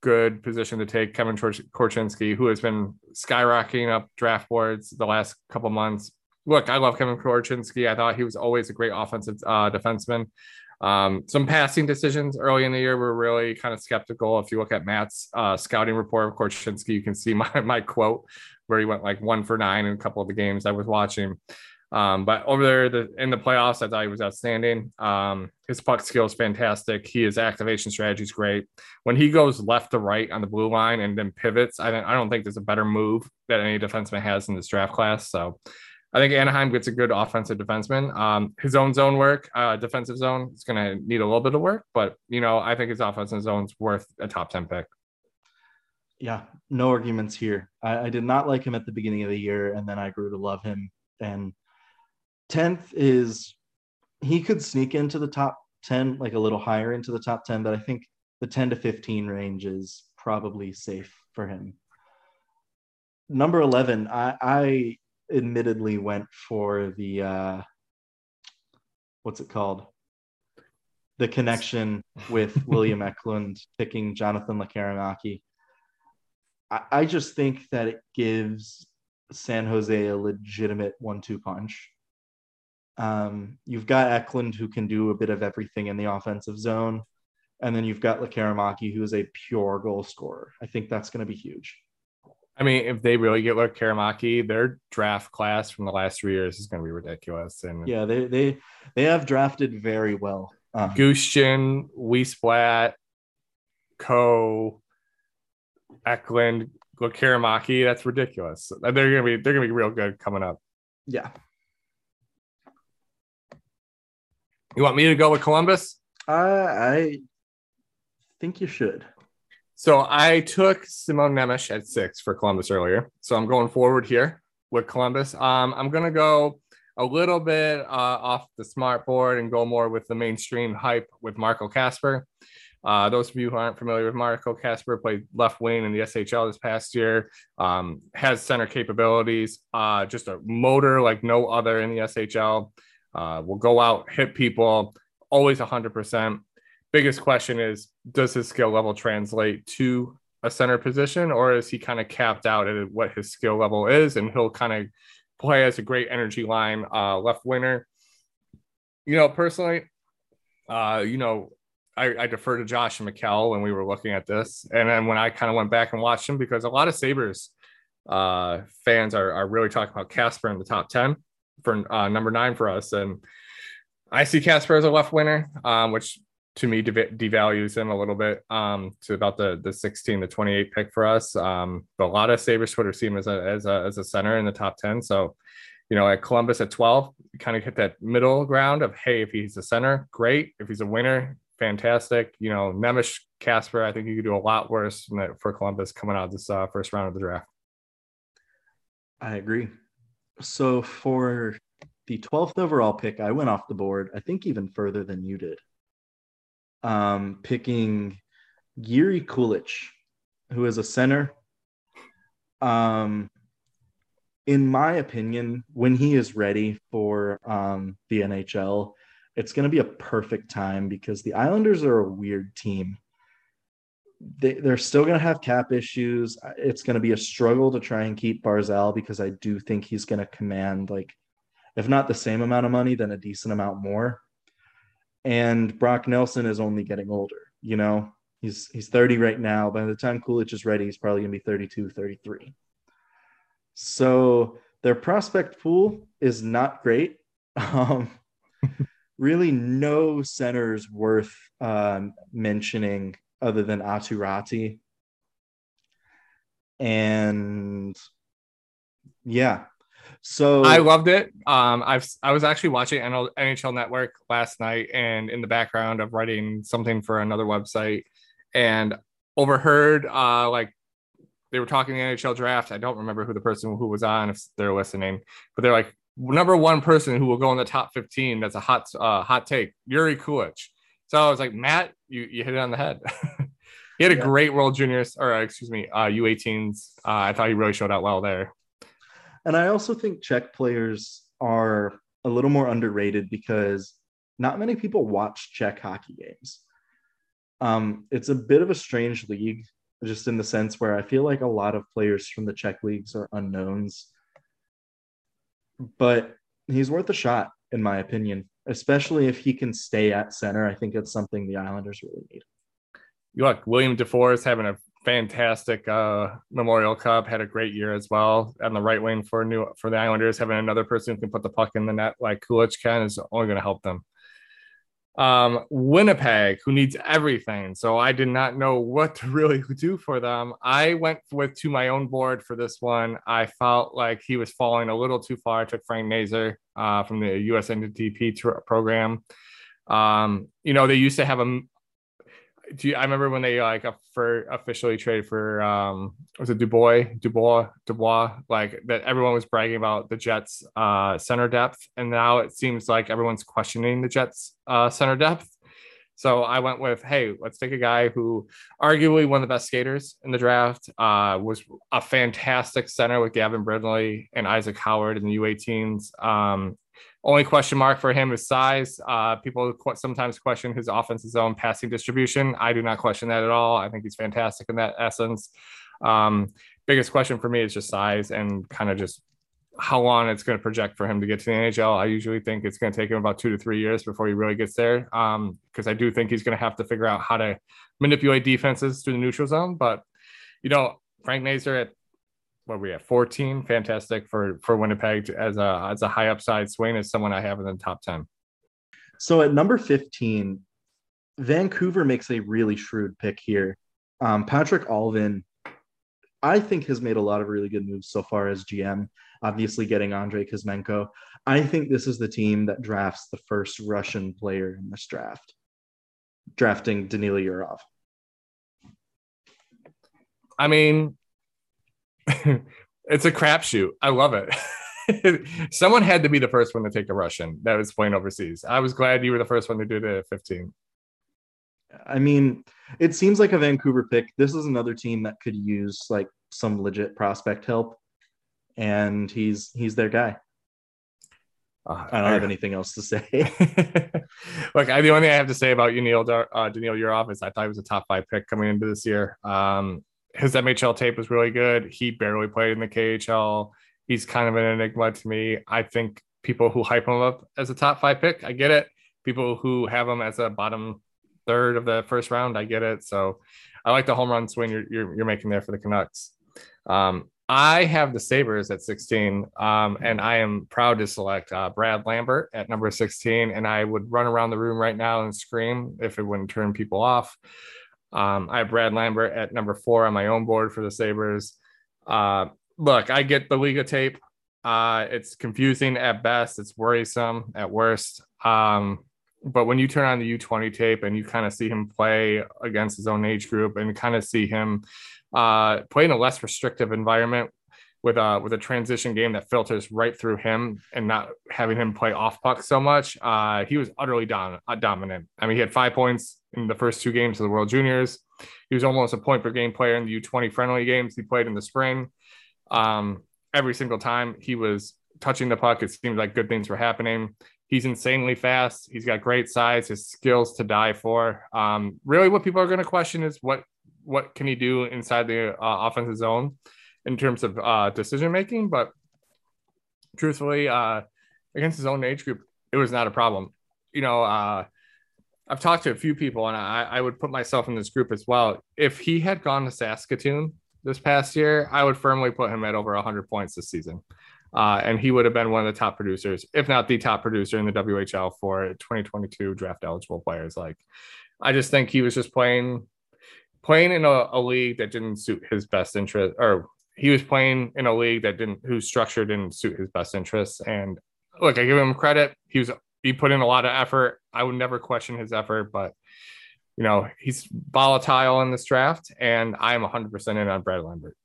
good position to take Kevin Korchinski, who has been skyrocketing up draft boards the last couple months. Look, I love Kevin Korchinski. I thought he was always a great offensive uh, defenseman. Um, some passing decisions early in the year were really kind of skeptical. If you look at Matt's uh, scouting report of Korchinski, you can see my, my quote where he went like one for nine in a couple of the games I was watching. Um, but over there the, in the playoffs, I thought he was outstanding. Um, his puck skill is fantastic. He his activation strategy is great. When he goes left to right on the blue line and then pivots, I don't, I don't think there's a better move that any defenseman has in this draft class. So I think Anaheim gets a good offensive defenseman. Um, his own zone work, uh, defensive zone, is going to need a little bit of work, but you know I think his offensive zone's worth a top ten pick. yeah, no arguments here. I, I did not like him at the beginning of the year, and then I grew to love him. And tenth is he could sneak into the top ten, like a little higher into the top ten, but I think the ten to fifteen range is probably safe for him. Number eleven, I, I admittedly went for the uh, what's it called? The connection with William Eklund picking Jonathan Lekkerimäki. I, I just think that it gives San Jose a legitimate one-two punch. Um, you've got Eklund who can do a bit of everything in the offensive zone, and then you've got Lekkerimäki who is a pure goal scorer. I think that's going to be huge. I mean, if they really get Lekkerimäki, their draft class from the last three years is going to be ridiculous. And Yeah, they they they have drafted very well. Um, Gushchin, Wiesblatt, Co, Eklund, Karamaki, that's ridiculous. They're gonna be they're gonna be real good coming up. yeah, You want me to go with Columbus? I I think you should. So I took Simon Nemec at six for Columbus earlier. So I'm going forward here with Columbus. Um, I'm gonna go a little bit uh, off the smart board and go more with the mainstream hype with Marco Kasper. Uh, those of you who aren't familiar with Marco Kasper played left wing in the SHL this past year. Um, has center capabilities. Uh, just a motor like no other in the SHL. Uh, will go out, hit people, always 100%. Biggest question is Does his skill level translate to a center position, or is he kind of capped out at what his skill level is and he'll kind of play as a great energy line uh, left winger? You know, personally, uh, you know, I, I defer to Josh and Mikkel when we were looking at this. And then when I kind of went back and watched him, because a lot of Sabres uh, fans are, are really talking about Kasper in the top 10 for uh, number nine for us. And I see Kasper as a left winger, um, which to me dev- devalues him a little bit um, to about the the 16 to 28 pick for us. Um, but a lot of Sabres Twitter see him as a, as a as a center in the top 10. So, you know, at Columbus at 12, kind of hit that middle ground of hey, if he's a center, great. If he's a winner, fantastic. You know, Nemec Kasper, I think you could do a lot worse for Columbus coming out of this uh, first round of the draft. I agree. So for the 12th overall pick, I went off the board, I think even further than you did. Um, picking Jiri Kulich, who is a center. Um, in my opinion, when he is ready for um, the NHL, it's going to be a perfect time because the Islanders are a weird team. They, they're still going to have cap issues. It's going to be a struggle to try and keep Barzal because I do think he's going to command like, if not the same amount of money, then a decent amount more. And Brock Nelson is only getting older. You know, he's he's 30 right now. By the time Kulich is ready, he's probably going to be 32, 33. So their prospect pool is not great. Um, really no centers worth um, mentioning other than Aatu Räty. And yeah, so I loved it. Um, I've I was actually watching NHL Network last night, and in the background of writing something for another website, and overheard uh like they were talking the NHL draft. I don't remember who the person who was on if they're listening, but they're like, number one person who will go in the top 15 that's a hot uh, hot take Yuri Kulich. So I was like, Matt, you, you hit it on the head. he had a yeah. great World Juniors, or excuse me, uh, U18s. Uh, I thought he really showed out well there. And I also think Czech players are a little more underrated because not many people watch Czech hockey games. Um, it's a bit of a strange league, just in the sense where I feel like a lot of players from the Czech leagues are unknowns but he's worth a shot, in my opinion, especially if he can stay at center. I think it's something the Islanders really need. Look, William Dufour is having a fantastic uh, Memorial Cup. Had a great year as well on the right wing for new for the Islanders. Having another person who can put the puck in the net like Kulich can is only going to help them um, Winnipeg, who needs everything. So I did not know what to really do for them. I went with to my own board for this one. I felt like he was falling a little too far. I took Frank Nazar uh, from the US USNTP program. Um, you know, they used to have a do you, I remember when they like for officially traded for um was it Dubois Dubois Dubois like that everyone was bragging about the Jets uh center depth and now it seems like everyone's questioning the Jets uh center depth. So I went with hey, let's take a guy who arguably one of the best skaters in the draft uh was a fantastic center with Gavin Brindley and Isaac Howard in the U18s. Um only question mark for him is size. Uh, people qu- sometimes question his offensive zone passing distribution. I do not question that at all. I think he's fantastic in that essence. Um, biggest question for me is just size and kind of just how long it's going to project for him to get to the NHL. I usually think it's going to take him about two to three years before he really gets there. Um, because I do think he's going to have to figure out how to manipulate defenses through the neutral zone. But you know, Frank Nazar at what we have 14 fantastic for for winnipeg as a as a high upside swing as someone i have in the top 10 so at number 15 vancouver makes a really shrewd pick here. Um, patrik allvin i think has made a lot of really good moves so far as gm obviously getting andrei kuzmenko. I think this is the team that drafts the first russian player in this draft drafting danila yurov. I mean it's a crapshoot. I love it. Someone had to be the first one to take a Russian that was playing overseas. I was glad you were the first one to do it at 15. I mean, it seems like a Vancouver pick. This is another team that could use like some legit prospect help, and he's he's their guy. Uh, I don't have anything else to say. Look, I, the only thing I have to say about Daniil, uh, Daniil Yurov is I thought he was a top five pick coming into this year. Um, his MHL tape was really good. He barely played in the KHL. He's kind of an enigma to me. I think people who hype him up as a top five pick, I get it. People who have him as a bottom third of the first round, I get it. So I like the home run swing you're, you're, you're making there for the Canucks. Um, I have the Sabres at 16, um, and I am proud to select uh, Brad Lambert at number 16. And I would run around the room right now and scream if it wouldn't turn people off. Um, I have Brad Lambert at number four on my own board for the Sabres. Uh, look, I get the Liiga tape. Uh, it's confusing at best, it's worrisome at worst. Um, but when you turn on the U20 tape and you kind of see him play against his own age group and kind of see him uh, play in a less restrictive environment with a with a transition game that filters right through him and not having him play off puck so much, uh, he was utterly dom- uh, dominant. I mean, he had five points in the first two games of the World Juniors. He was almost a point per game player in the U20 friendly games he played in the spring. Um, every single time he was touching the puck, it seemed like good things were happening. He's insanely fast. He's got great size. His skills to die for. Um, really, what people are going to question is what what can he do inside the uh, offensive zone in terms of uh, decision making. But truthfully, uh, against his own age group, it was not a problem. You know, uh, I've talked to a few people, and I, I would put myself in this group as well. If he had gone to Saskatoon this past year, I would firmly put him at over 100 points this season. Uh, and he would have been one of the top producers, if not the top producer in the WHL for 2022 draft eligible players. Like, I just think he was just playing playing in a, a league that didn't suit his best interest, or he was playing in a league that didn't whose structure didn't suit his best interests. And look, I give him credit. He was he put in a lot of effort. I would never question his effort, but you know he's volatile in this draft, and I am 100% in on Brad Lambert.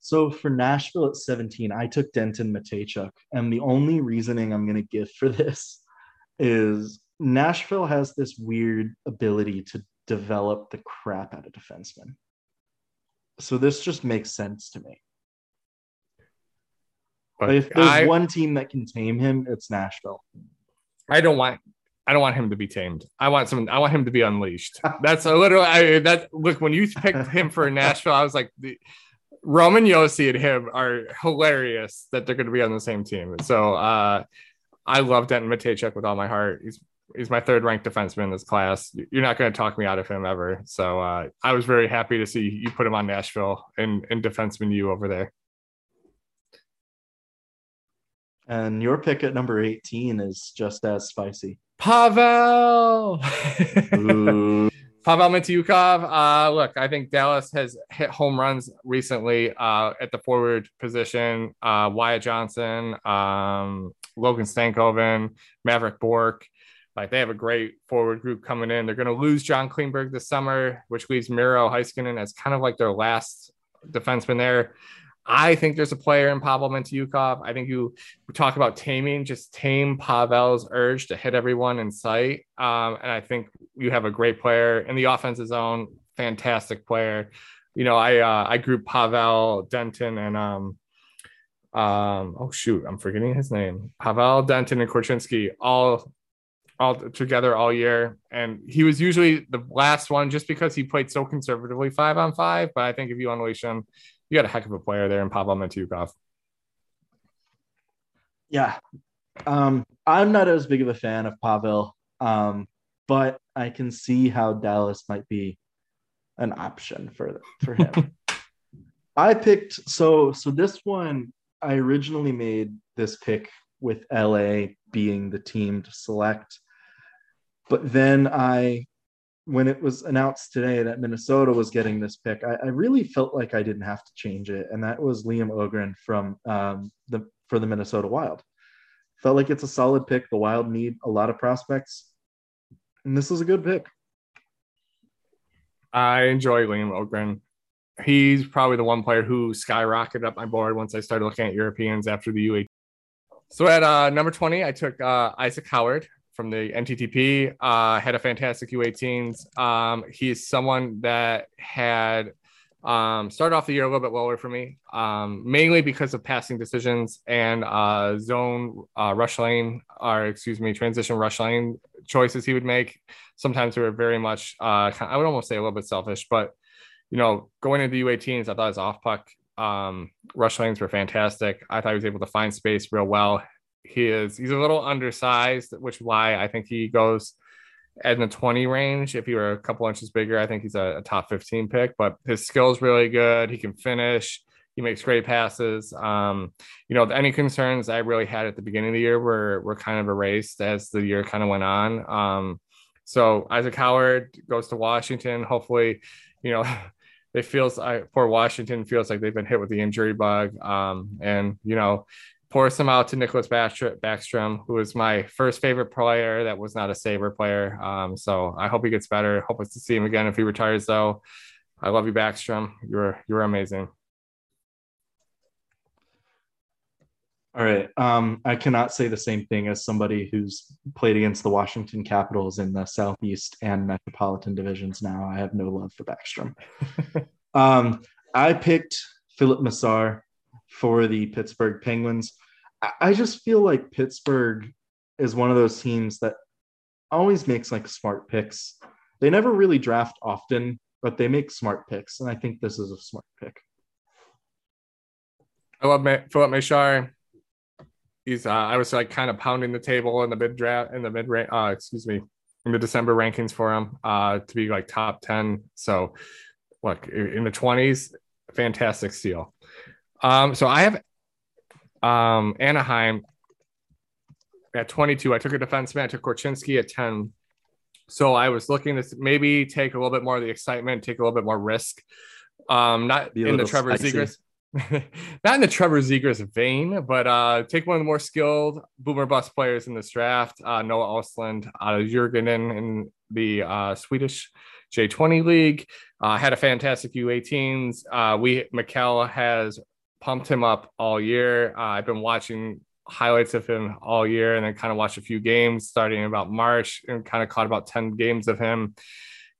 So for Nashville at 17, I took Denton Mateychuk, and the only reasoning I'm going to give for this is Nashville has this weird ability to develop the crap out of defensemen. So this just makes sense to me. But if there's I, one team that can tame him, it's Nashville. I don't want I don't want him to be tamed. I want some I want him to be unleashed. That's a little I that look when you picked him for Nashville, I was like the Roman Josi and him are hilarious that they're going to be on the same team. So uh, I love Denton Mateychuk with all my heart. He's he's my third ranked defenseman in this class. You're not going to talk me out of him ever. So uh, I was very happy to see you put him on Nashville and, and defenseman you over there. And your pick at number 18 is just as spicy. Pavel. Pavel Mintyukov. Uh, look, I think Dallas has hit home runs recently uh, at the forward position. Uh, Wyatt Johnston, um, Logan Stankoven, Mavrik Bourque. Like they have a great forward group coming in. They're going to lose John Klingberg this summer, which leaves Miro Heiskanen as kind of like their last defenseman there. I think there's a player in Pavel Mintyukov. I think you talk about taming, just tame Pavel's urge to hit everyone in sight. Um, and I think you have a great player in the offensive zone, fantastic player. You know, I uh, I group Pavel, Denton, and um, um, oh shoot, I'm forgetting his name. Pavel, Denton, and Korchinski all all together all year. And he was usually the last one just because he played so conservatively five on five. But I think if you unleash him, you got a heck of a player there in Pavel Mintyukov. Yeah. Um, I'm not as big of a fan of Pavel, um, but I can see how Dallas might be an option for for him. I picked so so this one I originally made this pick with LA being the team to select but then I, when it was announced today that Minnesota was getting this pick, I, I really felt like I didn't have to change it, and that was Liam Öhgren from um, the for the Minnesota Wild. Felt like it's a solid pick. The Wild need a lot of prospects, and this is a good pick. I enjoy Liam Öhgren. He's probably the one player who skyrocketed up my board once I started looking at Europeans after the UA. So at uh, number 20, I took uh, Isaac Howard from the NTTP. Uh, had a fantastic U18s. Um, he's someone that had um, started off the year a little bit lower for me, um, mainly because of passing decisions and uh, zone uh, rush lane, or excuse me, transition rush lane choices he would make. Sometimes they were very much, uh, I would almost say a little bit selfish, but you know, going into the U18s, I thought his off puck um, rush lanes were fantastic. I thought he was able to find space real well. He is he's a little undersized, which is why I think he goes in the 20 range. If he were a couple inches bigger, I think he's a, a top 15 pick. But his skill's really good. He can finish. He makes great passes. Um, you know, any concerns I really had at the beginning of the year were were kind of erased as the year kind of went on. Um, so Isaac Howard goes to Washington. Hopefully, you know, it feels like poor Washington feels like they've been hit with the injury bug. Um, and you know, pour some out to Nicklas Backstrom, who was my first favorite player that was not a Saber player. Um, so I hope he gets better. Hope us to see him again if he retires though. I love you, Backstrom. You're you're amazing. All right. Um, I cannot say the same thing as somebody who's played against the Washington Capitals in the Southeast and Metropolitan divisions now. I have no love for Backstrom. um, I picked Filip Mesar for the Pittsburgh Penguins. I just feel like Pittsburgh is one of those teams that always makes like smart picks. They never really draft often, but they make smart picks. And I think this is a smart pick. I love Filip Mesar he's uh, I was like kind of pounding the table in the mid draft in the mid uh excuse me in the December rankings for him uh to be like top 10 so look in the 20s fantastic steal um so I have um Anaheim at 22 I took a defenseman I took Korchinski at 10 so I was looking to maybe take a little bit more of the excitement take a little bit more risk um not in the Trevor Zegras not in the Trevor Zegras vein, but uh, take one of the more skilled boomer bust players in this draft, uh, Noah Ostlund out of Djurgården in the uh, Swedish J20 league. Uh, had a fantastic U18s. Uh, we Mikkel has pumped him up all year. Uh, I've been watching highlights of him all year, and then kind of watched a few games starting about March, and kind of caught about ten games of him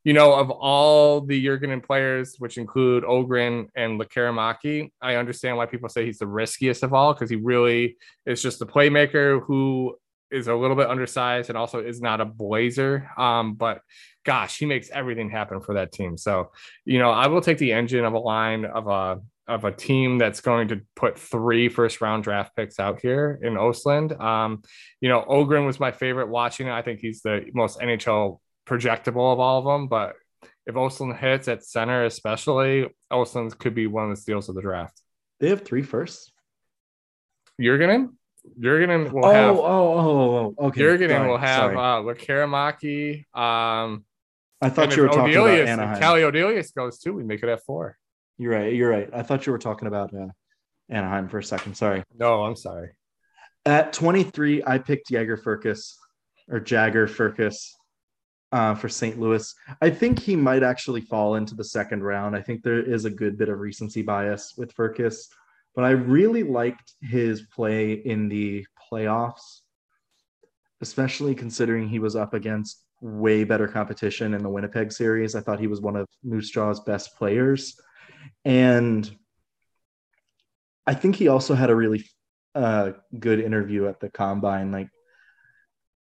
you know, of all the Djurgården players, which include Ogren and Lekkerimäki, I understand why people say he's the riskiest of all because he really is just a playmaker who is a little bit undersized and also is not a blazer. Um, but gosh, he makes everything happen for that team. So, you know, I will take the engine of a line of a of a team that's going to put three first round draft picks out here in Ostlund. Um, you know, Ogren was my favorite watching. I think he's the most NHL projectable of all of them, but if Ostlund hits at center, especially, Ostlund could be one of the steals of the draft. They have three firsts. Djurgården? Djurgården will oh, have. Oh, oh, oh, okay. Djurgården sorry, will have uh, Lekkerimäki. Um, I thought you were talking Odelius, about Anaheim. Calle Odelius goes too. We make it at four. You're right. You're right. I thought you were talking about uh, Anaheim for a second. Sorry. No, I'm sorry. At 23, I picked Jagger Firkus or Jagger Firkus uh, for St. Louis. I think he might actually fall into the second round. I think there is a good bit of recency bias with Firkus, but I really liked his play in the playoffs, especially considering he was up against way better competition in the Winnipeg series. I thought he was one of Moose Jaw's best players. And I think he also had a really uh, good interview at the combine. Like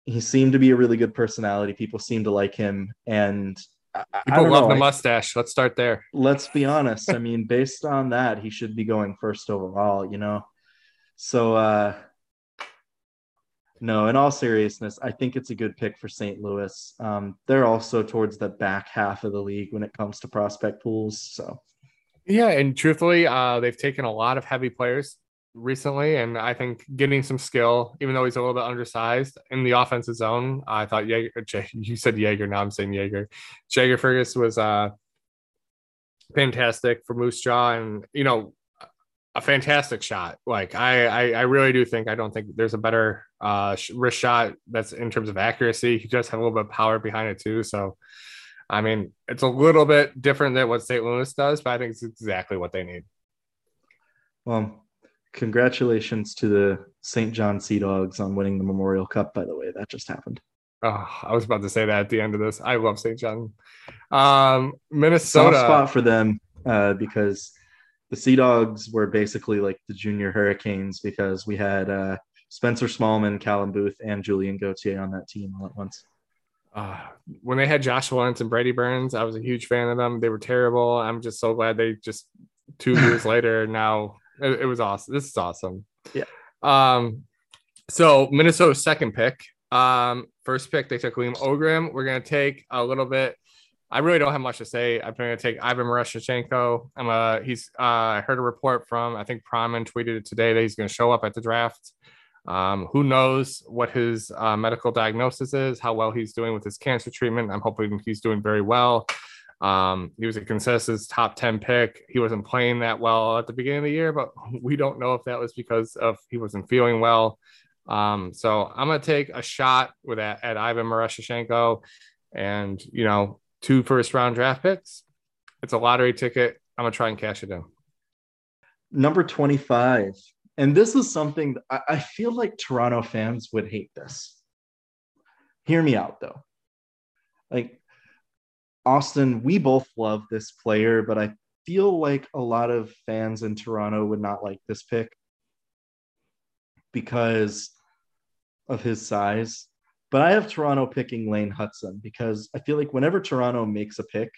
he seemed to be a really good personality. People seemed to like him, and people love know, the mustache. Let's start there. Let's be honest. I mean, based on that, he should be going first overall. You know, so uh, no. In all seriousness, I think it's a good pick for St. Louis. Um, they're also towards the back half of the league when it comes to prospect pools. So. Yeah, and truthfully, uh, they've taken a lot of heavy players recently, and I think getting some skill, even though he's a little bit undersized in the offensive zone. I thought Jaeger, you said Jaeger, now I'm saying Jaeger. Jagger Firkus was uh, fantastic for Moose Jaw, and you know, a fantastic shot. Like I, I, I really do think I don't think there's a better uh, wrist shot that's in terms of accuracy. He does have a little bit of power behind it too, so. I mean, it's a little bit different than what St. Louis does, but I think it's exactly what they need. Well, congratulations to the St. John Sea Dogs on winning the Memorial Cup, by the way. That just happened. Oh, I was about to say that at the end of this. I love St. John. Um, Minnesota Soft spot for them uh, because the Sea Dogs were basically like the junior Hurricanes because we had uh, Spencer Smallman, Callum Booth, and Julian Gauthier on that team all at once. Uh, when they had Josh Lawrence and Brady Burns, I was a huge fan of them. They were terrible. I'm just so glad they just two years later now it, it was awesome. This is awesome. Yeah. Um, so Minnesota's second pick. Um, first pick they took Liam Öhgren. We're gonna take a little bit. I really don't have much to say. I'm gonna take Ivan Miroshnichenko. I'm a he's uh I heard a report from I think Pronman tweeted it today that he's gonna show up at the draft. Um, who knows what his uh, medical diagnosis is, how well he's doing with his cancer treatment. I'm hoping he's doing very well. Um, he was a consensus top 10 pick. He wasn't playing that well at the beginning of the year, but we don't know if that was because of he wasn't feeling well. Um, so I'm gonna take a shot with that at Ivan Miroshnichenko and you know, two first round draft picks. It's a lottery ticket. I'm gonna try and cash it in. Number 25. And this is something I, I feel like Toronto fans would hate this. Hear me out though. Like Austin, we both love this player, but I feel like a lot of fans in Toronto would not like this pick because of his size. But I have Toronto picking Lane Hutson because I feel like whenever Toronto makes a pick,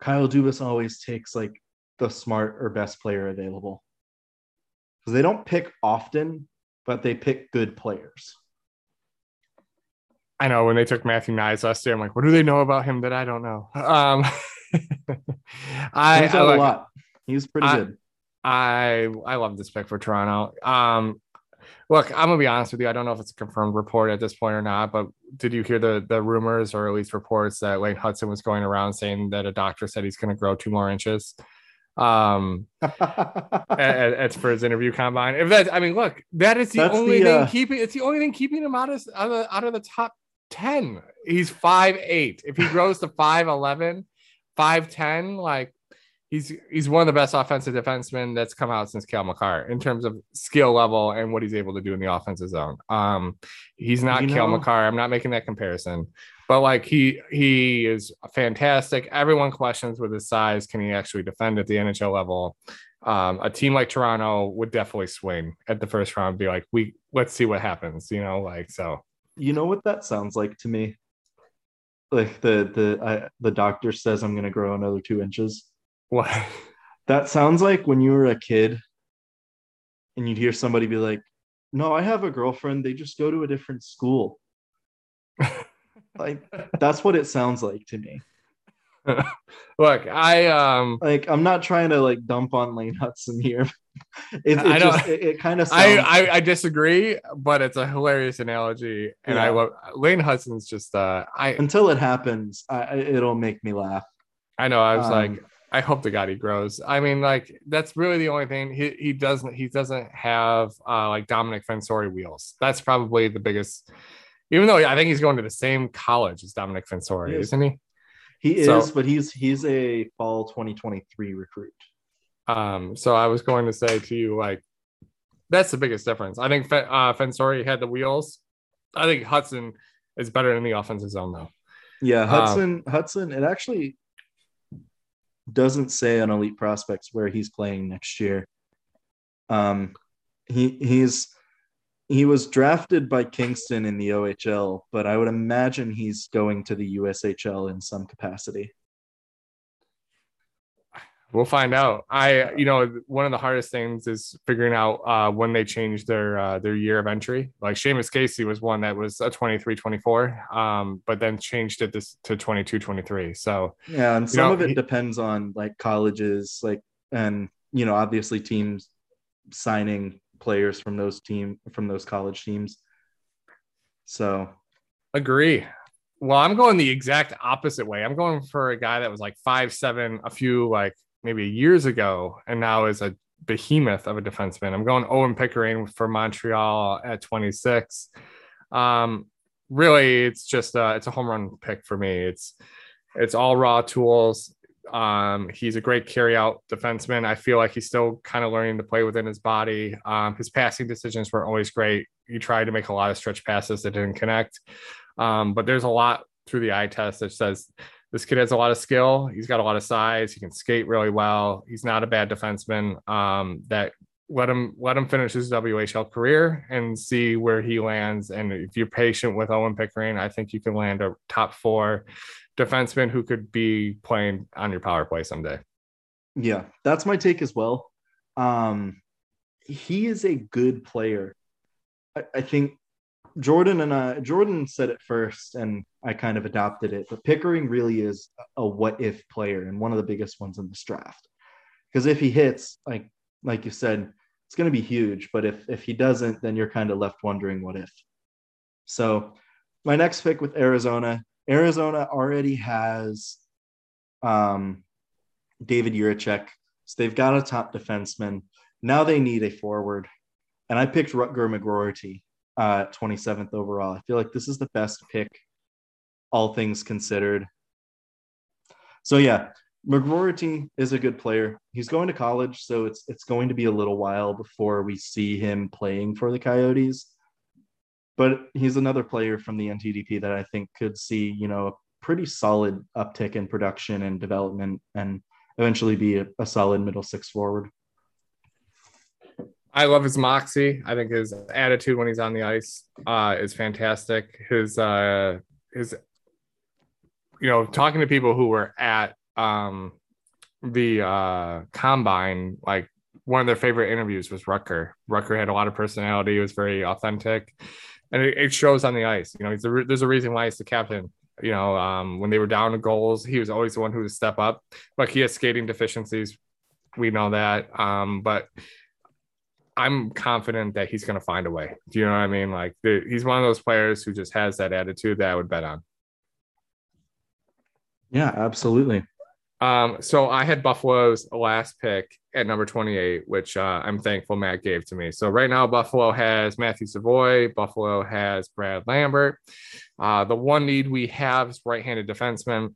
Kyle Dubas always takes like the smart or best player available. Because they don't pick often, but they pick good players. I know when they took Matthew Knies last year, I'm like, what do they know about him that I don't know? Um, I, I like, a lot. He's pretty I- good. I I love this pick for Toronto. Um, look, I'm gonna be honest with you. I don't know if it's a confirmed report at this point or not, but did you hear the the rumors or at least reports that Lane Hutson was going around saying that a doctor said he's gonna grow two more inches? Um, as for his interview combine. If that, I mean, look, that is the That's only the, thing uh, keeping. It's the only thing keeping him out of out of, out of the top ten. He's five eight. If he grows to 5'11", 5'10", like he's he's one of the best offensive defensemen that's come out since Cale Makar in terms of skill level and what he's able to do in the offensive zone. Um, he's not You Cal know- Makar. I'm not making that comparison, but like he he is fantastic. Everyone questions with his size, can he actually defend at the NHL level? Um, a team like Toronto would definitely swing at the first round, be like, we let's see what happens, you know, like so. you know what that sounds like to me? Like the the I, the doctor says I'm gonna grow another two inches. What? That sounds like when you were a kid, and you'd hear somebody be like, "No, I have a girlfriend. They just go to a different school." like that's what it sounds like to me. Look, I um Like I'm not trying to like dump on Lane Hutson here. It, it I don't- just it, it kind of I, sounds. I I disagree, but it's a hilarious analogy, and I love Lane Hutson's just uh I until it happens, I, I- it'll make me laugh. I know I was Um, like I hope the God he grows. I mean, like that's really the only thing he he doesn't he doesn't have uh like Dominic Fensore wheels. That's probably the biggest. Even though I think he's going to the same college as Dominic Fensore, is. isn't he? He So- is, but he's he's a fall 2023 recruit. Um, so I was going to say to you, like, that's the biggest difference. I think uh, Fensore had the wheels. I think Hutson is better in the offensive zone, though. Yeah, Um, Hutson. Hutson. It actually doesn't say on Elite Prospects where he's playing next year. Um, he he's he was drafted by Kingston in the OHL, but I would imagine he's going to the USHL in some capacity. We'll find out. I, you know, one of the hardest things is figuring out uh, when they change their uh, their year of entry. Like Seamus Casey was one that was a 23 24, um, but then changed it this to 22 23. So Yeah, and some know, of it he- depends on like colleges, like and you know, obviously teams signing players from those team from those college teams. So Agree. Well, I'm going the exact opposite way. I'm going for a guy that was like five seven a few like maybe years ago, and now is a behemoth of a defenseman. I'm going Owen Pickering for Montreal at 26. Um, really, it's just uh, it's a home run pick for me. It's it's all raw tools. Um, he's a great carry out defenseman. I feel like he's still kind of learning to play within his body. Um, his passing decisions were always great. He tried to make a lot of stretch passes that didn't connect. Um, but there's a lot through the eye test that says this kid has a lot of skill. He's got a lot of size. He can skate really well. He's not a bad defenseman. Um, that let him let him finish his WHL career and see where he lands. And if you're patient with Owen Pickering, I think you can land a top four defenseman who could be playing on your power play someday. Yeah, that's my take as well. Um, he is a good player. I, I think Jordan and I, Jordan said it first, and I kind of adopted it. But Pickering really is a what if player and one of the biggest ones in this draft. Because if he hits, like like you said, it's going to be huge. But if if he doesn't, then you're kind of left wondering what if. So my next pick with Arizona, Arizona already has um, David Jiricek. So they've got a top defenseman. Now they need a forward. And I picked Rutger McGroarty, uh, 27th overall. I feel like this is the best pick, all things considered. So yeah, McGroarty is a good player. He's going to college, so it's it's going to be a little while before we see him playing for the Coyotes. But he's another player from the NTDP that I think could see, you know, a pretty solid uptick in production and development and eventually be a, a solid middle six forward. I love his moxie. I think his attitude when he's on the ice uh, is fantastic. His uh, his you know talking to people who were at um, the uh, combine, like one of their favorite interviews was Rutger. Rutger had a lot of personality. He was very authentic, and it, it shows on the ice. You know, a, there's a reason why he's the captain. You know, um, when they were down to goals, he was always the one who would step up. But he has skating deficiencies. We know that. Um, but I'm confident that he's going to find a way. Do you know what I mean? Like the, he's one of those players who just has that attitude that I would bet on. Yeah, absolutely. Um, so I had Buffalo's last pick at number 28, which uh, I'm thankful Matt gave to me. So right now, Buffalo has Matthew Savoy, Buffalo has Brad Lambert. Uh, the one need we have is right handed defenseman.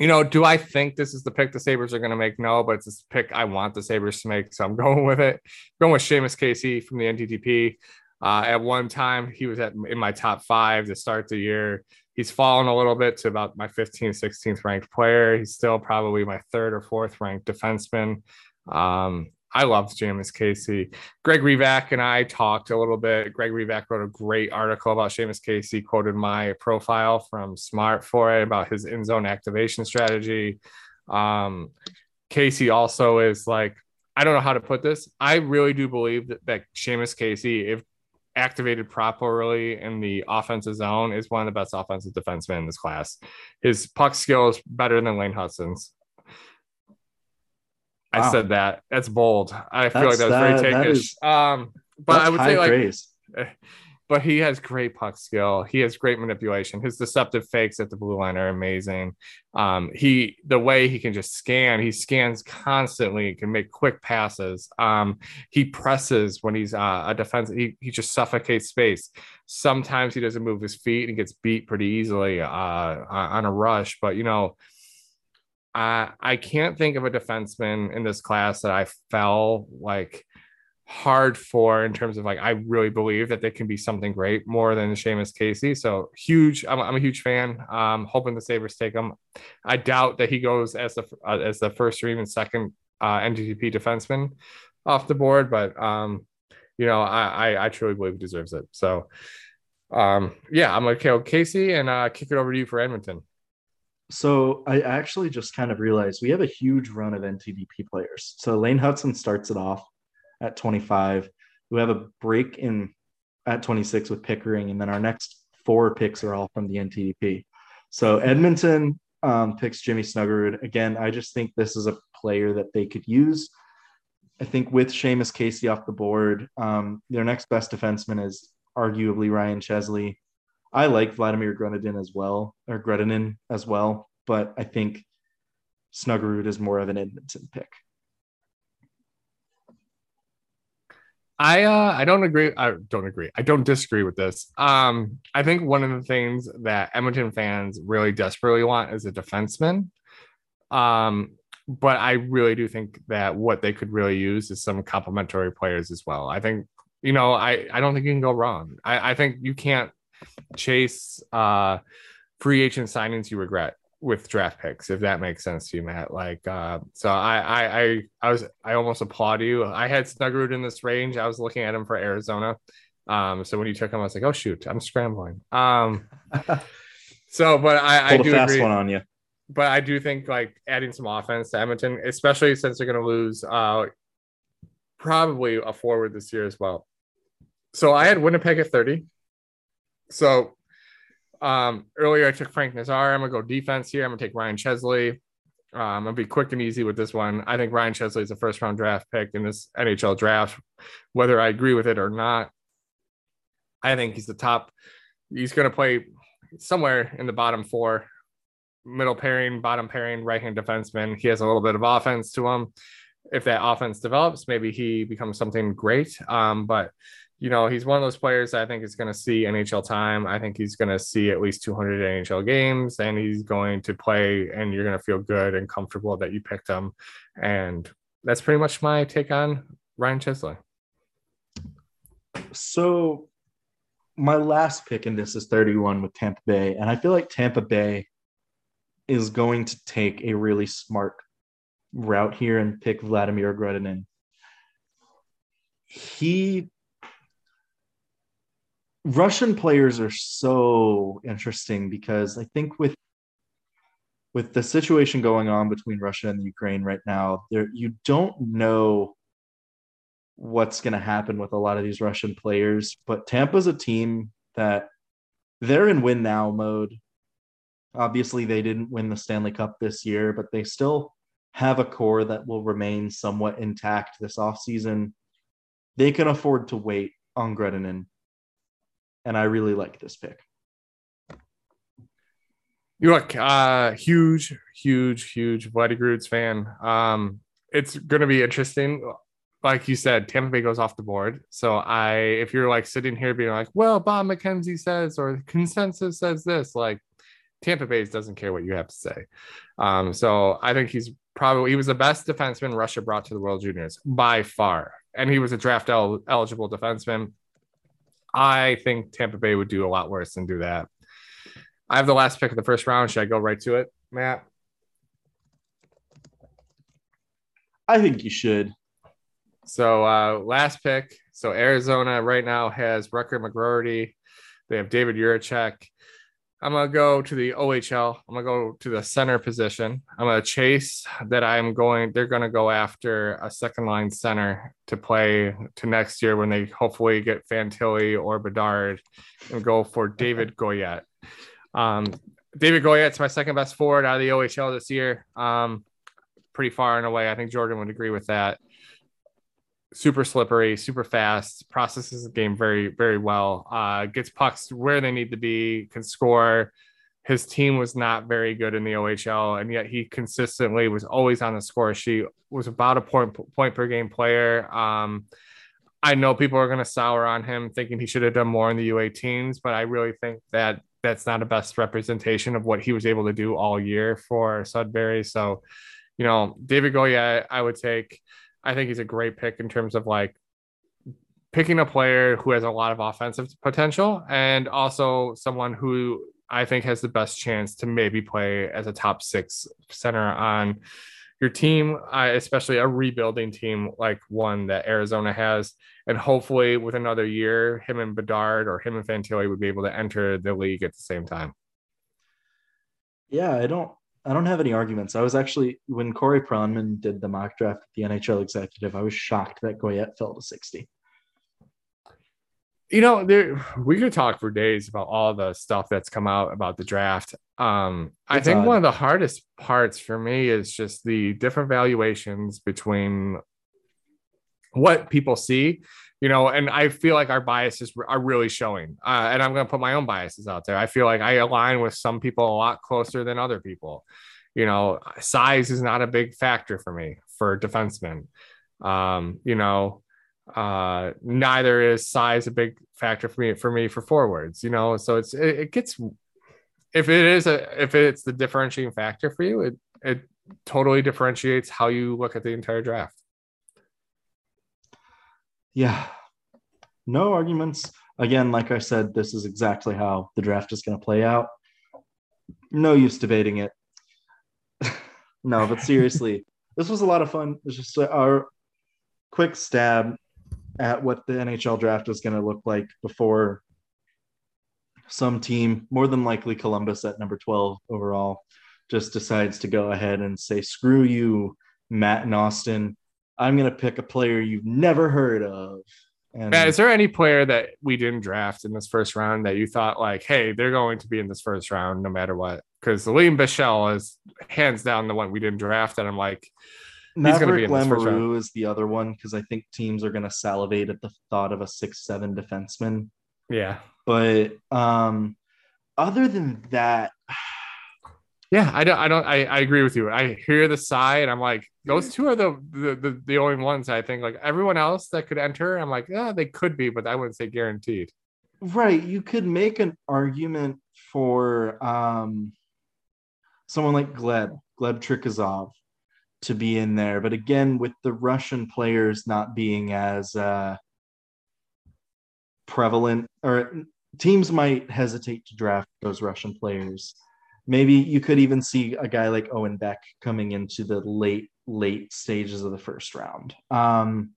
You know, do I think this is the pick the Sabres are going to make? No, but it's this pick I want the Sabres to make. So I'm going with it. going with Seamus Casey from the NTDP. Uh, at one time, he was at in my top five to start the year he's fallen a little bit to about my 15th, 16th ranked player. He's still probably my third or fourth ranked defenseman. Um, I love Seamus Casey. Greg Revac and I talked a little bit. Greg Revac wrote a great article about Seamus Casey, quoted my profile from Smart for it about his in zone activation strategy. Um, Casey also is like, I don't know how to put this. I really do believe that, that Seamus Casey, if activated properly in the offensive zone, is one of the best offensive defensemen in this class. His puck skill is better than Lane Hutson's. I wow. said that. That's bold. I feel like that was that, very takish. um, but I would say like praise. but he has great puck skill. He has great manipulation. His deceptive fakes at the blue line are amazing. Um, he the way he can just scan, he scans constantly, can make quick passes. Um, he presses when he's uh, a defense. He, he just suffocates space. Sometimes he doesn't move his feet and gets beat pretty easily uh, on a rush. But you know, I I can't think of a defenseman in this class that I fell like hard for in terms of like I really believe that they can be something great more than Seamus Casey. So huge. I'm, I'm a huge fan. Um, hoping the Sabres take him. I doubt that he goes as the uh, as the first or even second uh, NTDP defenseman off the board, but um, you know I, I I truly believe he deserves it. So um, yeah, I'm with Casey and uh, kick it over to you for Edmonton. So I actually just kind of realized we have a huge run of NTDP players. So Lane Hutson starts it off at 25. We have a break in at 26 with Pickering, and then our next four picks are all from the NTDP. So Edmonton um, picks Jimmy Snuggerud. Again, I just think this is a player that they could use. I think with Seamus Casey off the board, um, their next best defenseman is arguably Ryan Chesley. I like Vladimir Grenadin as well, or Grudinin as well, but I think Snuggerud is more of an Edmonton pick. I uh, I don't agree. I don't agree. I don't disagree with this. Um, I think one of the things that Edmonton fans really desperately want is a defenseman. Um, but I really do think that what they could really use is some complementary players as well. I think, you know, I, I don't think you can go wrong. I, I think you can't chase uh, free agent signings you regret with draft picks, if that makes sense to you, Matt. Like, uh, so I, I, I, I was, I almost applaud you. I had Snuggerud in this range. I was looking at him for Arizona. Um, so when you took him, I was like, oh shoot, I'm scrambling. Um, so, but I, I do fast agree. one on you. But I do think like adding some offense to Edmonton, especially since they're going to lose uh, probably a forward this year as well. So I had Winnipeg at 30. So um, earlier I took Frank Nazar. I'm gonna go defense here. I'm gonna take Ryan Chesley. Um, I'm gonna be quick and easy with this one. I think Ryan Chesley is a first round draft pick in this NHL draft, whether I agree with it or not. I think he's the top. He's going to play somewhere in the bottom four, middle pairing, bottom pairing, right hand defenseman. He has a little bit of offense to him. If that offense develops, maybe he becomes something great. Um, but you know, he's one of those players I think is going to see NHL time. I think he's going to see at least 200 NHL games and he's going to play, and you're going to feel good and comfortable that you picked him. And that's pretty much my take on Ryan Chesley. So my last pick in this is 31 with Tampa Bay, and I feel like Tampa Bay is going to take a really smart route here and pick Vladimir Grudinin. He Russian players are so interesting because I think with with the situation going on between Russia and the Ukraine right now, there you don't know what's going to happen with a lot of these Russian players. But Tampa's a team that they're in win now mode. Obviously, they didn't win the Stanley Cup this year, but they still have a core that will remain somewhat intact this offseason. They can afford to wait on Grudinin. And I really like this pick. You look uh huge, huge, huge Vladdy Groots fan. Um, it's gonna be interesting like you said, Tampa Bay goes off the board. So I, if you're like sitting here being like, well, Bob McKenzie says, or consensus says this, like Tampa Bay doesn't care what you have to say. Um, so I think he's probably he was the best defenseman Russia brought to the World Juniors by far, and he was a draft el- eligible defenseman. I think Tampa Bay would do a lot worse than do that. I have the last pick of the first round. Should I go right to it, Matt? I think you should. So uh, last pick. So Arizona right now has Rutger McGroarty. They have David Jiricek. I'm gonna go to the OHL. I'm gonna go to the center position. I'm gonna chase that I'm going. They're gonna go after a second line center to play to next year when they hopefully get Fantilli or Bedard and go for David Goyette. Um, David Goyette's my second best forward out of the OHL this year. Um, pretty far and away. I think Jordan would agree with that super slippery, super fast, processes the game very, very well. Uh, gets pucks where they need to be, can score. His team was not very good in the OHL, and yet he consistently was always on the score sheet. Was about a point point per game player. Um, I know people are going to sour on him, thinking he should have done more in the U18s, but I really think that that's not a best representation of what he was able to do all year for Sudbury. So, you know, David Goyette, I would take. I think he's a great pick in terms of like picking a player who has a lot of offensive potential and also someone who I think has the best chance to maybe play as a top six center on your team, uh, especially a rebuilding team like one that Arizona has. And hopefully, with another year, him and Bedard or him and Fantilli would be able to enter the league at the same time. Yeah, I don't I don't have any arguments. I was actually when Corey Pronman did the mock draft at the NHL executive, I was shocked that Goyette fell to 60. You know, there we could talk for days about all the stuff that's come out about the draft. Um, I think odd. one of the hardest parts for me is just the different valuations between what people see you know and i feel like our biases are really showing uh, and i'm going to put my own biases out there. I feel like i align with some people a lot closer than other people. You know size is not a big factor for me for defensemen. Um, you know uh, neither is size a big factor for me for me for forwards you know? So it's it, it gets if it is a if it's the differentiating factor for you it it totally differentiates how you look at the entire draft. Yeah. No arguments. Again, like I said, this is exactly how the draft is going to play out. No use debating it. no, but seriously, this was a lot of fun. It's just uh, our quick stab at what the NHL draft is going to look like before some team, more than likely Columbus at number 12 overall, just decides to go ahead and say, screw you, Matt and Austin. I'm going to pick a player you've never heard of. And Matt, is there any player that we didn't draft in this first round that you thought like, hey, they're going to be in this first round no matter what? Because Lian Bichsel is hands down the one we didn't draft, and I'm like, he's going to be first round. is the other one because I think teams are going to salivate at the thought of a six-seven defenseman. Yeah, but um, other than that, yeah, I don't, I don't, I, I agree with you. I hear the sigh, and I'm like, those two are the, the the, the only ones I think. Like everyone else that could enter, I'm like, yeah, they could be, but I wouldn't say guaranteed. Right. You could make an argument for um, someone like Gleb, Gleb Trikozov, to be in there, but again, with the Russian players not being as uh, prevalent, or teams might hesitate to draft those Russian players maybe you could even see a guy like Owen Beck coming into the late late stages of the first round. Um,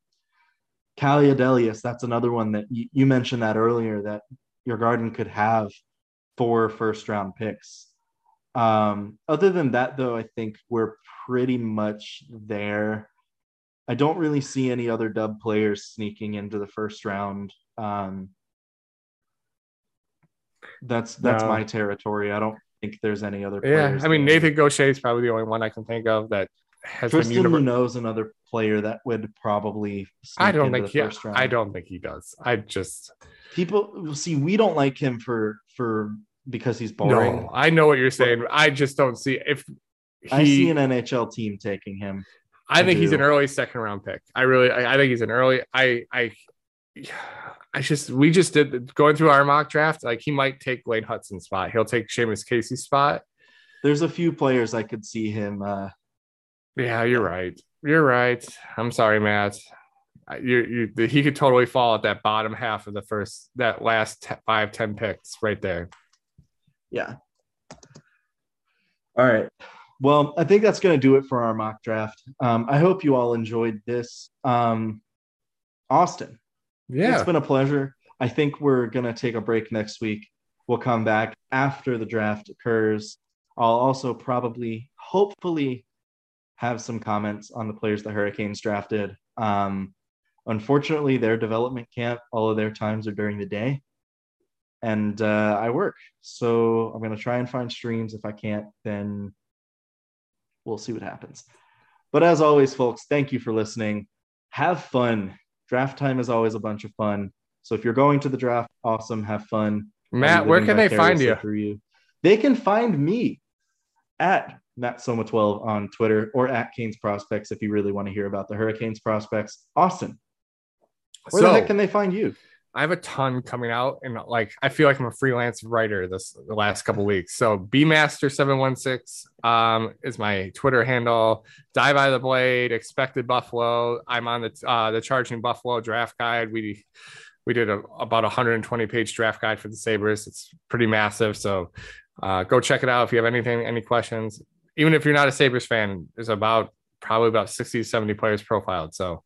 Calle Odelius, that's another one that you, you mentioned that earlier that Djurgården could have four first round picks. Um, other than that, though, I think we're pretty much there. I don't really see any other dub players sneaking into the first round. Um, that's that's no. my territory. I don't think there's any other. Yeah, I mean Nathan Gaucher is probably the only one I can think of that has Tristan been knows another player that would probably. I don't think he. I don't think he does. I just people see we don't like him for for because he's boring. No, I know what you're saying. I just don't see if he, I see an NHL team taking him. I, I think do. he's an early second round pick. I really, I, I think he's an early. I, I, I just we just did going through our mock draft. Like he might take Lane Hutson's spot. He'll take Seamus Casey's spot. There's a few players I could see him. Uh, yeah, you're right. You're right. I'm sorry, Matt. You, you, he could totally fall at that bottom half of the first, that last t- five, 10 picks right there. Yeah. All right. Well, I think that's going to do it for our mock draft. Um, I hope you all enjoyed this. Um, Austin, yeah. It's been a pleasure. I think we're going to take a break next week. We'll come back after the draft occurs. I'll also probably, hopefully, have some comments on the players the Hurricanes drafted. Um, unfortunately, their development camp, all of their times are during the day. And uh, I work. So I'm going to try and find streams. If I can't, then we'll see what happens. But as always, folks, thank you for listening. Have fun Draft time is always a bunch of fun. So if you're going to the draft, awesome, have fun. Matt, where can they find you? you? They can find me at Matt Soma 12 on Twitter or at Canes Prospects if you really want to hear about the Hurricanes prospects. Austin, where so, the heck can they find you? I have a ton coming out, and like I feel like I'm a freelance writer this the last couple weeks. So bmaster716 um, is my Twitter handle. Die by the blade, expected Buffalo. I'm on the uh, the charging Buffalo draft guide. We we did a, about 120 page draft guide for the Sabres. It's pretty massive. So uh, go check it out if you have anything, any questions. Even if you're not a Sabres fan, there's about probably about 60 to 70 players profiled. So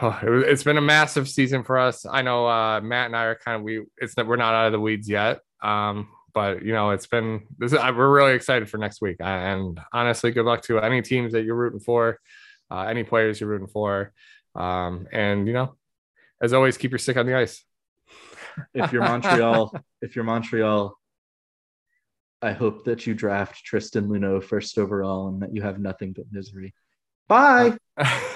Oh, it, has been a massive season for us. I know uh, Matt and I are kind of we. It's that we're not out of the weeds yet, um, but you know it's been. This is, we're really excited for next week, and honestly, good luck to any teams that you're rooting for, uh, any players you're rooting for, um, and you know, as always, keep your stick on the ice. If you're Montreal, if you're Montreal, I hope that you draft Tristan Luneau first overall, and that you have nothing but misery. Bye.